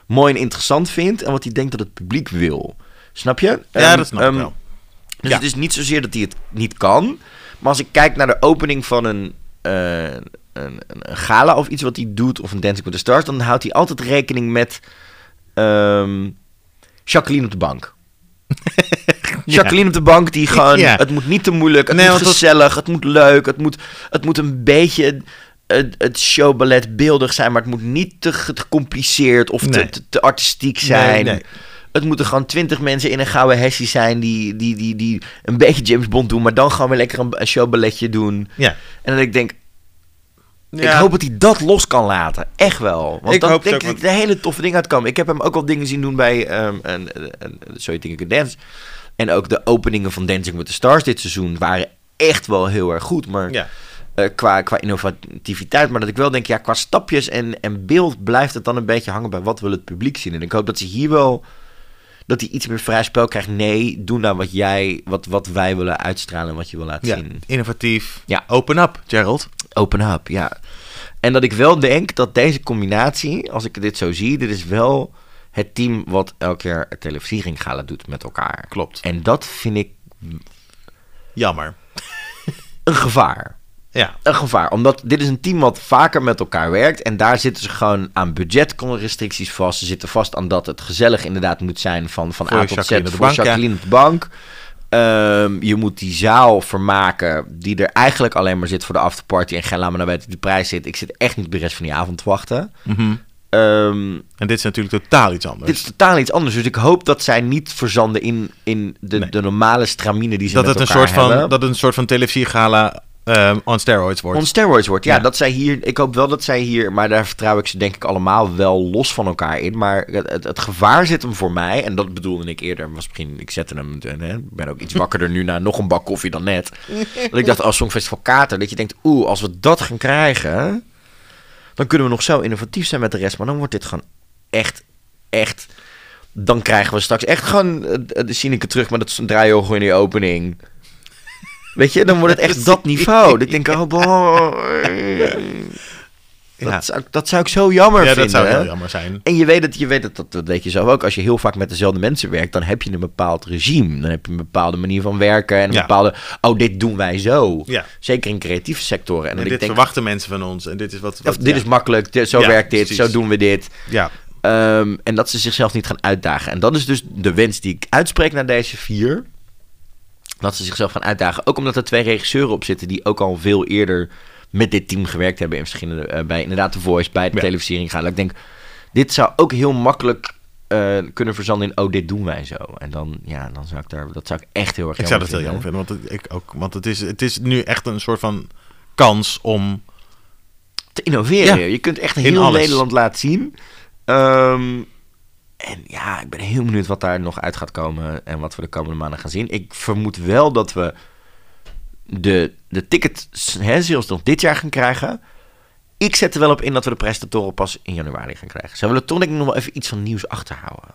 mooi en interessant vindt en wat hij denkt dat het publiek wil. Snap je? Ja, Ehm, dat snap ehm, ik wel. dus Ja. het is niet zozeer dat hij het niet kan. Maar als ik kijk naar de opening van een, eh, een, een, een gala of iets wat hij doet, of een Dancing with the Stars, dan houdt hij altijd rekening met ehm, Jacqueline op de bank. Jacqueline op de bank die gewoon, Ja. het moet niet te moeilijk, het Nee, moet gezellig, het moet leuk, het moet, het moet een beetje het, het showballet beeldig zijn, maar het moet niet te gecompliceerd of te, Nee. te, te artistiek zijn. Nee, nee. Het moeten gewoon twintig mensen in een gouden hessie zijn die, die, die, die een beetje James Bond doen, maar dan gewoon weer lekker een, een showballetje doen. Ja. En dat ik denk, ik Ja. hoop dat hij dat los kan laten. Echt wel. Want Ik dan hoop denk ik dat er hele toffe dingen uitkomen. Ik heb hem ook al dingen zien doen bij ehm een, een, een, Sorry, Think I Can Dance. En ook de openingen van Dancing with the Stars dit seizoen waren echt wel heel erg goed. Maar Ja. Eh, qua, qua innovativiteit. Maar dat ik wel denk, ja, qua stapjes en, en beeld blijft het dan een beetje hangen bij wat wil het publiek zien. En ik hoop dat ze hier wel, dat hij iets meer vrij spel krijgt. Nee, doe nou wat jij, wat, wat wij willen uitstralen en wat je wil laten Ja, zien. innovatief. Ja. Open up, Gerald. Open up, ja. En dat ik wel denk dat deze combinatie, als ik dit zo zie, dit is wel het team wat elke keer het televisieringgala doet met elkaar. Klopt. En dat vind ik Jammer. een gevaar. Ja. een gevaar. Omdat dit is een team wat vaker met elkaar werkt. En daar zitten ze gewoon aan budgetrestricties vast. Ze zitten vast aan dat het gezellig inderdaad moet zijn van, van Voor A tot Z. Jacqueline op de voor bank, ja. Jacqueline op de bank. Ehm, je moet die zaal vermaken die er eigenlijk alleen maar zit voor de afterparty. En geen laat me nou weten de prijs zit. Ik zit echt niet de rest van die avond te wachten. Mhm. Ehm, En dit is natuurlijk totaal iets anders. dit is totaal iets anders. Dus ik hoop dat zij niet verzanden in, in de, Nee. de normale stramine die ze dat met het een soort van, hebben. dat het een soort van televisiegala ehm on steroids wordt. On steroids wordt. Ja, Ja. dat zij hier. Ik hoop wel dat zij hier. Maar daar vertrouw ik ze denk ik allemaal wel los van elkaar in. Maar het, het, het gevaar zit hem voor mij. En dat bedoelde ik eerder. Was misschien, ik zette hem. eh, Hè, ik ben ook iets wakkerder nu na nog een bak koffie dan net. dat ik dacht, als Songfestival Kater. Dat je denkt, oeh, als we dat gaan krijgen. Dan kunnen we nog zo innovatief zijn met de rest. Maar dan wordt dit gewoon echt, echt dan krijgen we straks echt gewoon eh, de Sineke terug met het draaioog in die opening. Weet je, dan wordt het echt dat niveau. Dat ik denk, oh boy. Ja. Dat, zou, dat zou ik zo jammer Ja, vinden. dat zou heel jammer zijn. En je weet het, je weet het, dat, dat weet je zelf ook. Als je heel vaak met dezelfde mensen werkt, dan heb je een bepaald regime. Dan heb je een bepaalde manier van werken en een Ja. bepaalde, oh, dit doen wij zo. Ja. Zeker in creatieve sectoren. En, En dan dit ik denk, verwachten mensen van ons. En dit is wat... dit is makkelijk, dit- zo werkt dit, precies. zo doen we dit. Ja, Ehm, en dat ze zichzelf niet gaan uitdagen. En dat is dus de wens die ik uitspreek naar deze vier. Dat ze zichzelf gaan uitdagen. Ook omdat er twee regisseuren op zitten die ook al veel eerder met dit team gewerkt hebben in verschillende, eh, bij inderdaad de Voice, bij de Ja. televisiering gaan. Ik denk, dit zou ook heel makkelijk eh, kunnen verzanden in, oh, dit doen wij zo. En dan, ja, dan zou ik daar, dat zou ik echt heel erg ik zou dat heel jammer vinden. vinden. Want het, ik ook, want het is, het is nu echt een soort van kans om... te innoveren. Ja. Je kunt echt heel. Nederland laten zien. Ehm, en ja, ik ben heel benieuwd wat daar nog uit gaat komen en wat we de komende maanden gaan zien. Ik vermoed wel dat we de, de tickets hè, zelfs nog dit jaar gaan krijgen. Ik zet er wel op in dat we de presentatoren pas in januari gaan krijgen. Ze willen toch denk ik nog wel even iets van nieuws achterhouden.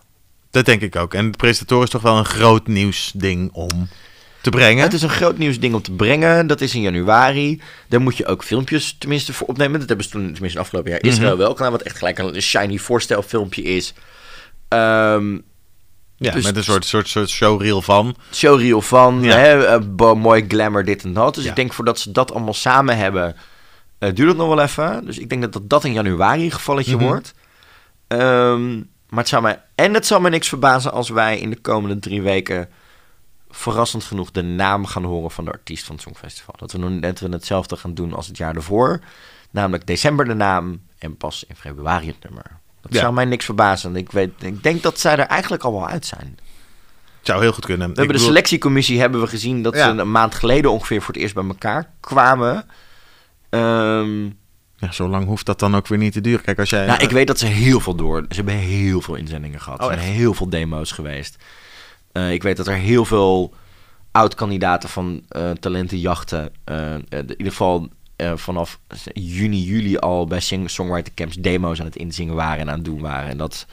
Dat denk ik ook. En de presentator is toch wel een groot nieuwsding om te brengen. Het is een groot nieuwsding om te brengen. Dat is in januari. Daar moet je ook filmpjes tenminste voor opnemen. Dat hebben ze toen, tenminste afgelopen jaar, Israël wel gedaan. Wat echt gelijk een shiny voorstelfilmpje is. Ehm ja, dus- met een soort, soort, soort showreel van. showreel van. Ja. Hè, eh, mooi glamour, dit en dat. Dus Ja. ik denk voordat ze dat allemaal samen hebben, eh, duurt het nog wel even. Dus ik denk dat dat, dat in januari een gevalletje Mhm. wordt. Ehm, maar het zou mij, en het zou mij niks verbazen als wij in de komende drie weken verrassend genoeg de naam gaan horen van de artiest van het Songfestival. Dat we, nog net we hetzelfde gaan doen als het jaar ervoor. Namelijk december de naam en pas in februari het nummer. Dat Ja. zou mij niks verbazen. Ik, weet, ik denk dat zij er eigenlijk al wel uit zijn. Zou heel goed kunnen. We hebben de selectiecommissie hebben we gezien dat Ja. ze een maand geleden ongeveer voor het eerst bij elkaar kwamen. Ehm, Ja, zo lang hoeft dat dan ook weer niet te duren. Kijk, als jij... nou, ik weet dat ze heel veel door. Ze hebben heel veel inzendingen gehad. Oh, er zijn heel veel demo's geweest. Eh, ik weet dat er heel veel oud-kandidaten van eh talentenjachten. eh, in ieder geval eh, vanaf juni, juli al bij songwriter camps demo's aan het inzingen waren en aan het doen waren. En dat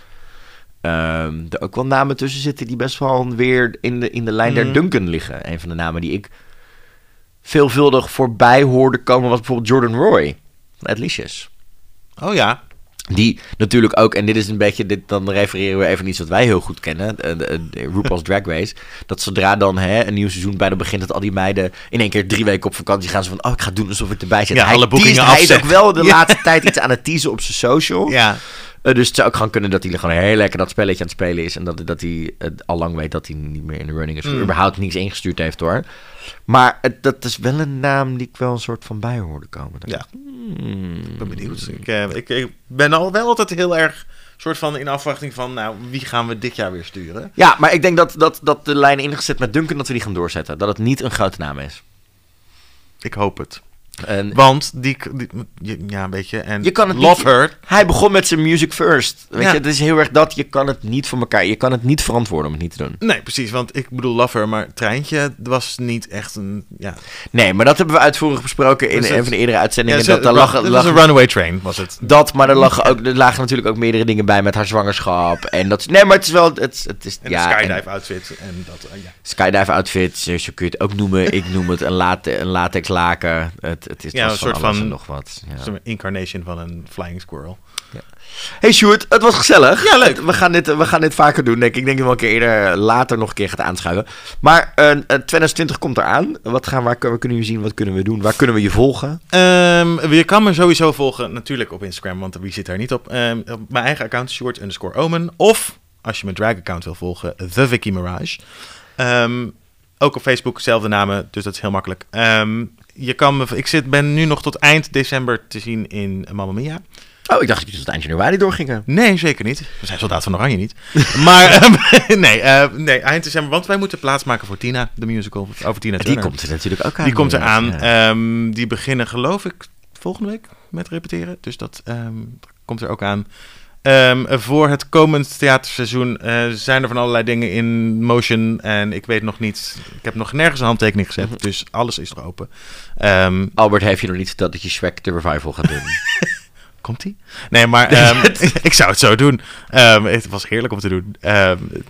ehm, er ook wel namen tussen zitten die best wel weer in de, in de lijn der Mhm. Duncan liggen. Een van de namen die ik veelvuldig voorbij hoorde komen was bijvoorbeeld Jordan Roy van Adlicious. Oh ja. Die natuurlijk ook, en dit is een beetje, dit, dan refereren we even iets wat wij heel goed kennen, de, de RuPaul's Drag Race. Dat zodra dan hè, een nieuw seizoen bijna begint, dat al die meiden in één keer drie weken op vakantie gaan. Ze van, oh, ik ga doen alsof ik erbij zit. Ja, hij, alle boekingen hij is ook wel de Ja. laatste tijd iets aan het teasen op zijn social. Ja. Eh, dus het zou ook gewoon kunnen dat hij gewoon heel lekker dat spelletje aan het spelen is. En dat, dat hij eh, al lang weet dat hij niet meer in de running is. Of Mm. überhaupt niets ingestuurd heeft hoor. Maar het, dat is wel een naam die ik wel een soort van bij hoorde komen. Ja. hmm. Ik ben benieuwd. Ik, eh, ik, ik ben al wel altijd heel erg soort van in afwachting van, nou, wie gaan we dit jaar weer sturen? Ja, maar ik denk dat, dat, dat de lijn ingezet met Duncan, dat we die gaan doorzetten. Dat het niet een grote naam is. Ik hoop het. En Want die, die- ja, weet je, en Je kan het Love niet- Her, hij begon met zijn music first. Weet Ja. je, het is heel erg dat. Je kan het niet voor elkaar. Je kan het niet verantwoorden om het niet te doen. Nee, precies, want ik bedoel Love Her, maar Treintje was niet echt een, ja... Nee, maar dat hebben we uitvoerig besproken in Dus een van de eerdere uitzendingen. ja, dat, daar lag, het was lag- een runaway train, was het. dat, maar er, lag ook, er lagen natuurlijk ook meerdere dingen bij met haar zwangerschap. En dat, nee, maar het is wel... Het, het is, En ja, de en- skydive outfit en dat, eh, ja. Skydive outfit, zo zo kun je het ook noemen. Ik noem het een, late, een latex laken. Het, het is Ja, was een soort van- nog wat. Ja. Zo'n incarnation van een flying squirrel. Hey Sjoerd, het was gezellig. Ja, leuk. We gaan dit, we gaan dit vaker doen, denk ik. Ik denk dat we een keer eerder later nog een keer gaat aanschuiven. Maar eh, eh, 2020 komt eraan. Wat gaan, waar, kunnen we zien? Wat kunnen we doen? Waar kunnen we je volgen? Ehm, je kan me sowieso volgen, natuurlijk op Instagram, want wie zit daar niet op? Ehm, op mijn eigen account, short underscore omen. Of, als je mijn drag account wil volgen, The Vicky Mirage. Ehm, ook op Facebook, zelfde namen, dus dat is heel makkelijk. Ehm, je kan me, ik zit, ben nu nog tot eind december te zien in Mamma Mia. Oh, ik dacht dat je tot eind januari doorgingen. Nee, zeker niet. We zijn soldaat van Oranje niet. maar ehm, nee, eh, nee, eind december, want wij moeten plaatsmaken voor Tina, de musical over Tina Die Turner. komt er natuurlijk ook aan. Die komt eraan. Ja. Ehm, die beginnen geloof ik volgende week met repeteren. Dus dat ehm, komt er ook aan. Ehm, voor het komend theaterseizoen eh, zijn er van allerlei dingen in motion. En ik weet nog niet. Ik heb nog nergens een handtekening gezet. Mhm. Dus alles is nog open. Ehm, Albert heeft je nog niet verteld dat je Shrek de revival gaat doen. Komt-ie? Nee, maar ehm, ik zou het zo doen. Het was heerlijk om te doen.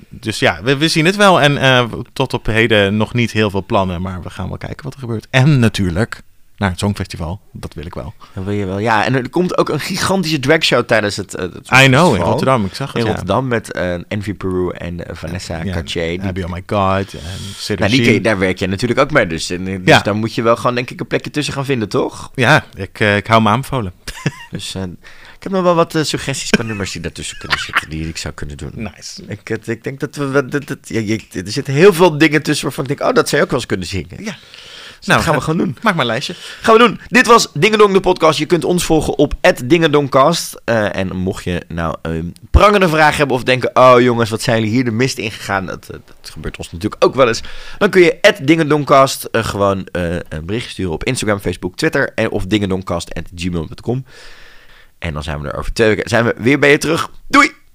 Dus ja, we, we zien het wel. En eh, tot op heden nog niet heel veel plannen. Maar we gaan wel kijken wat er gebeurt. En natuurlijk naar het Songfestival. Dat wil ik wel. Dat wil je wel. Ja, en er komt ook een gigantische dragshow tijdens het, eh, het I know, in. Rotterdam. Ik zag het, In ja. Rotterdam met eh, Envy Peru en eh, Vanessa Ja, Cartier. Die, Oh My God. En nou, die, daar werk je natuurlijk ook mee. Dus, en, dus Ja. daar moet je wel gewoon, denk ik, een plekje tussen gaan vinden, toch? Ja, ik, ik hou me aanbevolen. Dus ik heb nog wel wat suggesties qua nummers die daartussen kunnen zitten, die ik zou kunnen doen. Nice. Ik, ik denk dat we. Dat, dat, ja, er zitten heel veel dingen tussen waarvan ik denk, oh, dat zou je ook wel eens kunnen zingen. Ja. Dus dat gaan we gewoon doen. Maak maar een lijstje. Gaan we doen. Dit was Dingedong de podcast. Je kunt ons volgen op @dingedongcast. Eh en mocht je nou een prangende vraag hebben of denken, oh jongens, wat zijn jullie hier de mist in gegaan? Dat, eh, dat gebeurt ons natuurlijk ook wel eens. Dan kun je @dingedongcast eh, gewoon een bericht sturen op Instagram, Facebook, Twitter en of dingedongcast@gmail.com. En dan zijn we er over twee weken zijn we weer bij je terug. Doei.